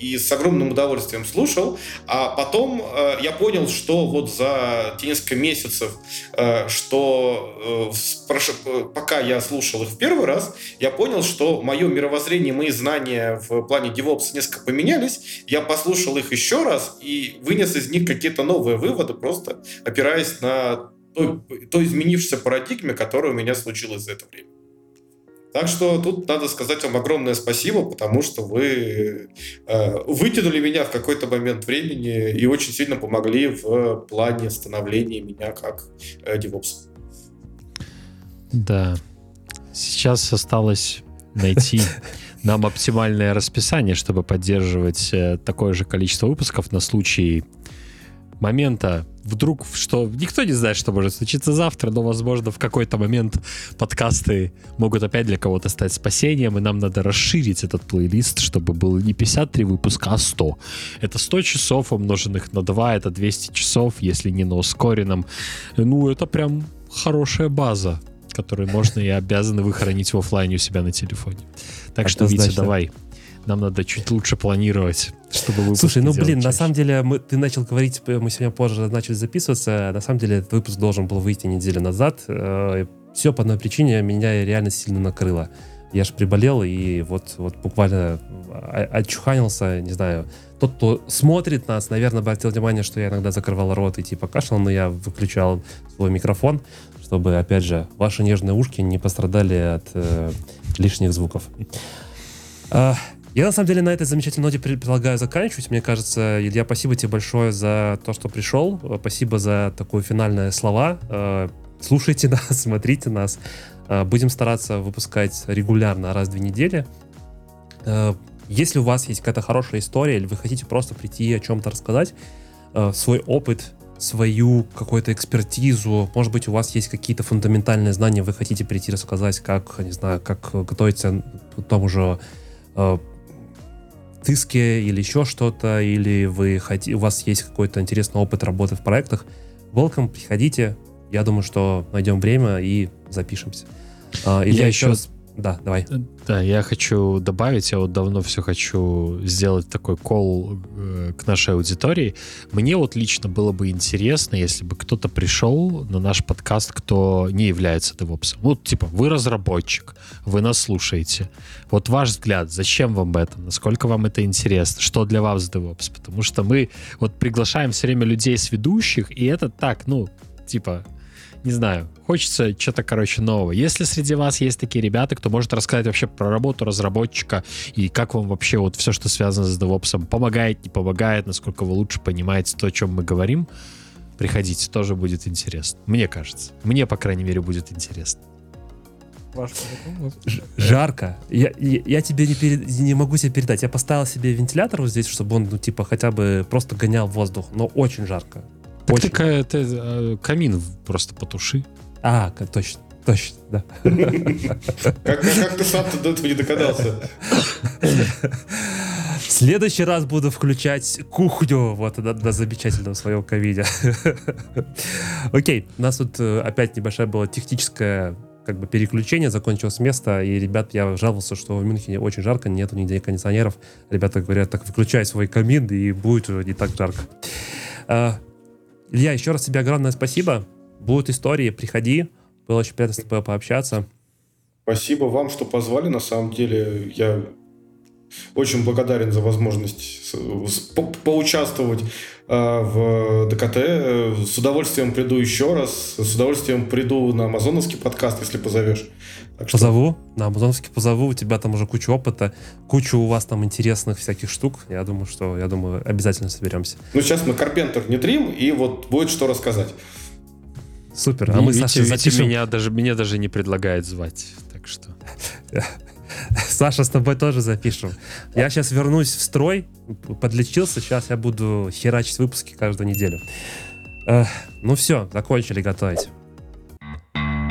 и с огромным удовольствием слушал. А потом э, я понял, что вот за те несколько месяцев, э, что э, прош... пока я слушал их в первый раз, я понял, что мое мировоззрение, мои знания в плане DevOps несколько поменялись. Я послушал их еще раз и вынес из них какие-то новые выводы, просто опираясь на той, той изменившейся парадигме, которая у меня случилась за это время. Так что тут надо сказать вам огромное спасибо, потому что вы э, вытянули меня в какой-то момент времени и очень сильно помогли в плане становления меня как э, DevOps. Да. Сейчас осталось найти нам оптимальное расписание, чтобы поддерживать э, такое же количество выпусков на случай момента, вдруг, что никто не знает, что может случиться завтра, но, возможно, в какой-то момент подкасты могут опять для кого-то стать спасением, и нам надо расширить этот плейлист, чтобы был не 53 выпуска, а 100. Это 100 часов, умноженных на 2, это 200 часов, если не на ускоренном. Ну, это прям хорошая база, которую можно и обязаны вы хранить в офлайне у себя на телефоне. Так что, Витя, давай, нам надо чуть лучше планировать, чтобы Слушай, ну блин, чаще. на самом деле мы, ты начал говорить, мы сегодня позже начали записываться. На самом деле этот выпуск должен был выйти неделю назад. Э, все по одной причине меня реально сильно накрыло. Я же приболел, и вот, вот буквально отчуханился, не знаю. Тот, кто смотрит нас, наверное, обратил внимание, что я иногда закрывал рот и типа кашлял, но я выключал свой микрофон, чтобы, опять же, ваши нежные ушки не пострадали от э, лишних звуков. А, я, на самом деле, на этой замечательной ноте предлагаю заканчивать. Мне кажется, Илья, спасибо тебе большое за то, что пришел. Спасибо за такое финальное слова. А, слушайте [LAUGHS] нас, смотрите нас. А, будем стараться выпускать регулярно, раз в две недели. Если у вас есть какая-то хорошая история, или вы хотите просто прийти о чем-то рассказать, свой опыт, свою какую-то экспертизу, может быть, у вас есть какие-то фундаментальные знания, вы хотите прийти рассказать, как, не знаю, как готовиться к тому же тыске или еще что-то, или вы хотите, у вас есть какой-то интересный опыт работы в проектах, welcome, приходите. Я думаю, что найдем время и запишемся. Э, Илья, я еще раз да, давай. Да, я хочу добавить, я вот давно все хочу сделать такой кол э, к нашей аудитории. Мне вот лично было бы интересно, если бы кто-то пришел на наш подкаст, кто не является DevOps. Вот, типа, вы разработчик, вы нас слушаете. Вот ваш взгляд, зачем вам это? Насколько вам это интересно? Что для вас DevOps? Потому что мы вот приглашаем все время людей с ведущих, и это так, ну, типа, не знаю, хочется что-то, короче, нового. Если среди вас есть такие ребята, кто может рассказать вообще про работу разработчика и как вам вообще вот все, что связано с DevOps, помогает, не помогает, насколько вы лучше понимаете то, о чем мы говорим, приходите, тоже будет интересно. Мне кажется. Мне, по крайней мере, будет интересно. Жарко. Я, я, я тебе не, перед, не могу тебе передать. Я поставил себе вентилятор вот здесь, чтобы он, ну, типа, хотя бы просто гонял воздух. Но очень жарко. Так Очень... ты, ты э, камин просто потуши. А, точно. Точно, да. Как, как ты сам до этого не догадался? В следующий раз буду включать кухню вот на, на замечательном своем ковиде. Окей, у нас тут э, опять небольшое было техническое как бы переключение, закончилось место, и, ребят, я жаловался, что в Мюнхене очень жарко, нету нигде кондиционеров. Ребята говорят, так выключай свой камин, и будет уже не так жарко. Илья, еще раз тебе огромное спасибо. Будут истории, приходи. Было очень приятно с тобой пообщаться. Спасибо вам, что позвали. На самом деле, я очень благодарен за возможность по поучаствовать э, в ДКТ. С удовольствием приду еще раз. С удовольствием приду на амазоновский подкаст, если позовешь. Так что... Позову. На амазоновский позову. У тебя там уже куча опыта, куча у вас там интересных всяких штук. Я думаю, что, я думаю, обязательно соберемся. Ну, сейчас мы Карпентер внедрим, и вот будет что рассказать. Супер. А мы, Саша, запишем... меня даже, меня даже не предлагает звать, так что... [LAUGHS] [LAUGHS] Саша, с тобой тоже запишем. Я сейчас вернусь в строй, подлечился, сейчас я буду херачить выпуски каждую неделю. ну все, закончили готовить.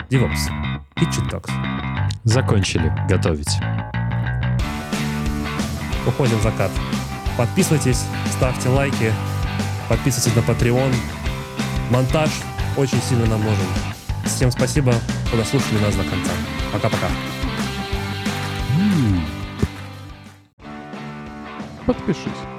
DevOps. Kitchen Talks. Закончили готовить. Уходим в закат. Подписывайтесь, ставьте лайки, подписывайтесь на Patreon. Монтаж очень сильно нам нужен. Всем спасибо, что дослушали нас до конца. Пока-пока. Подпишись.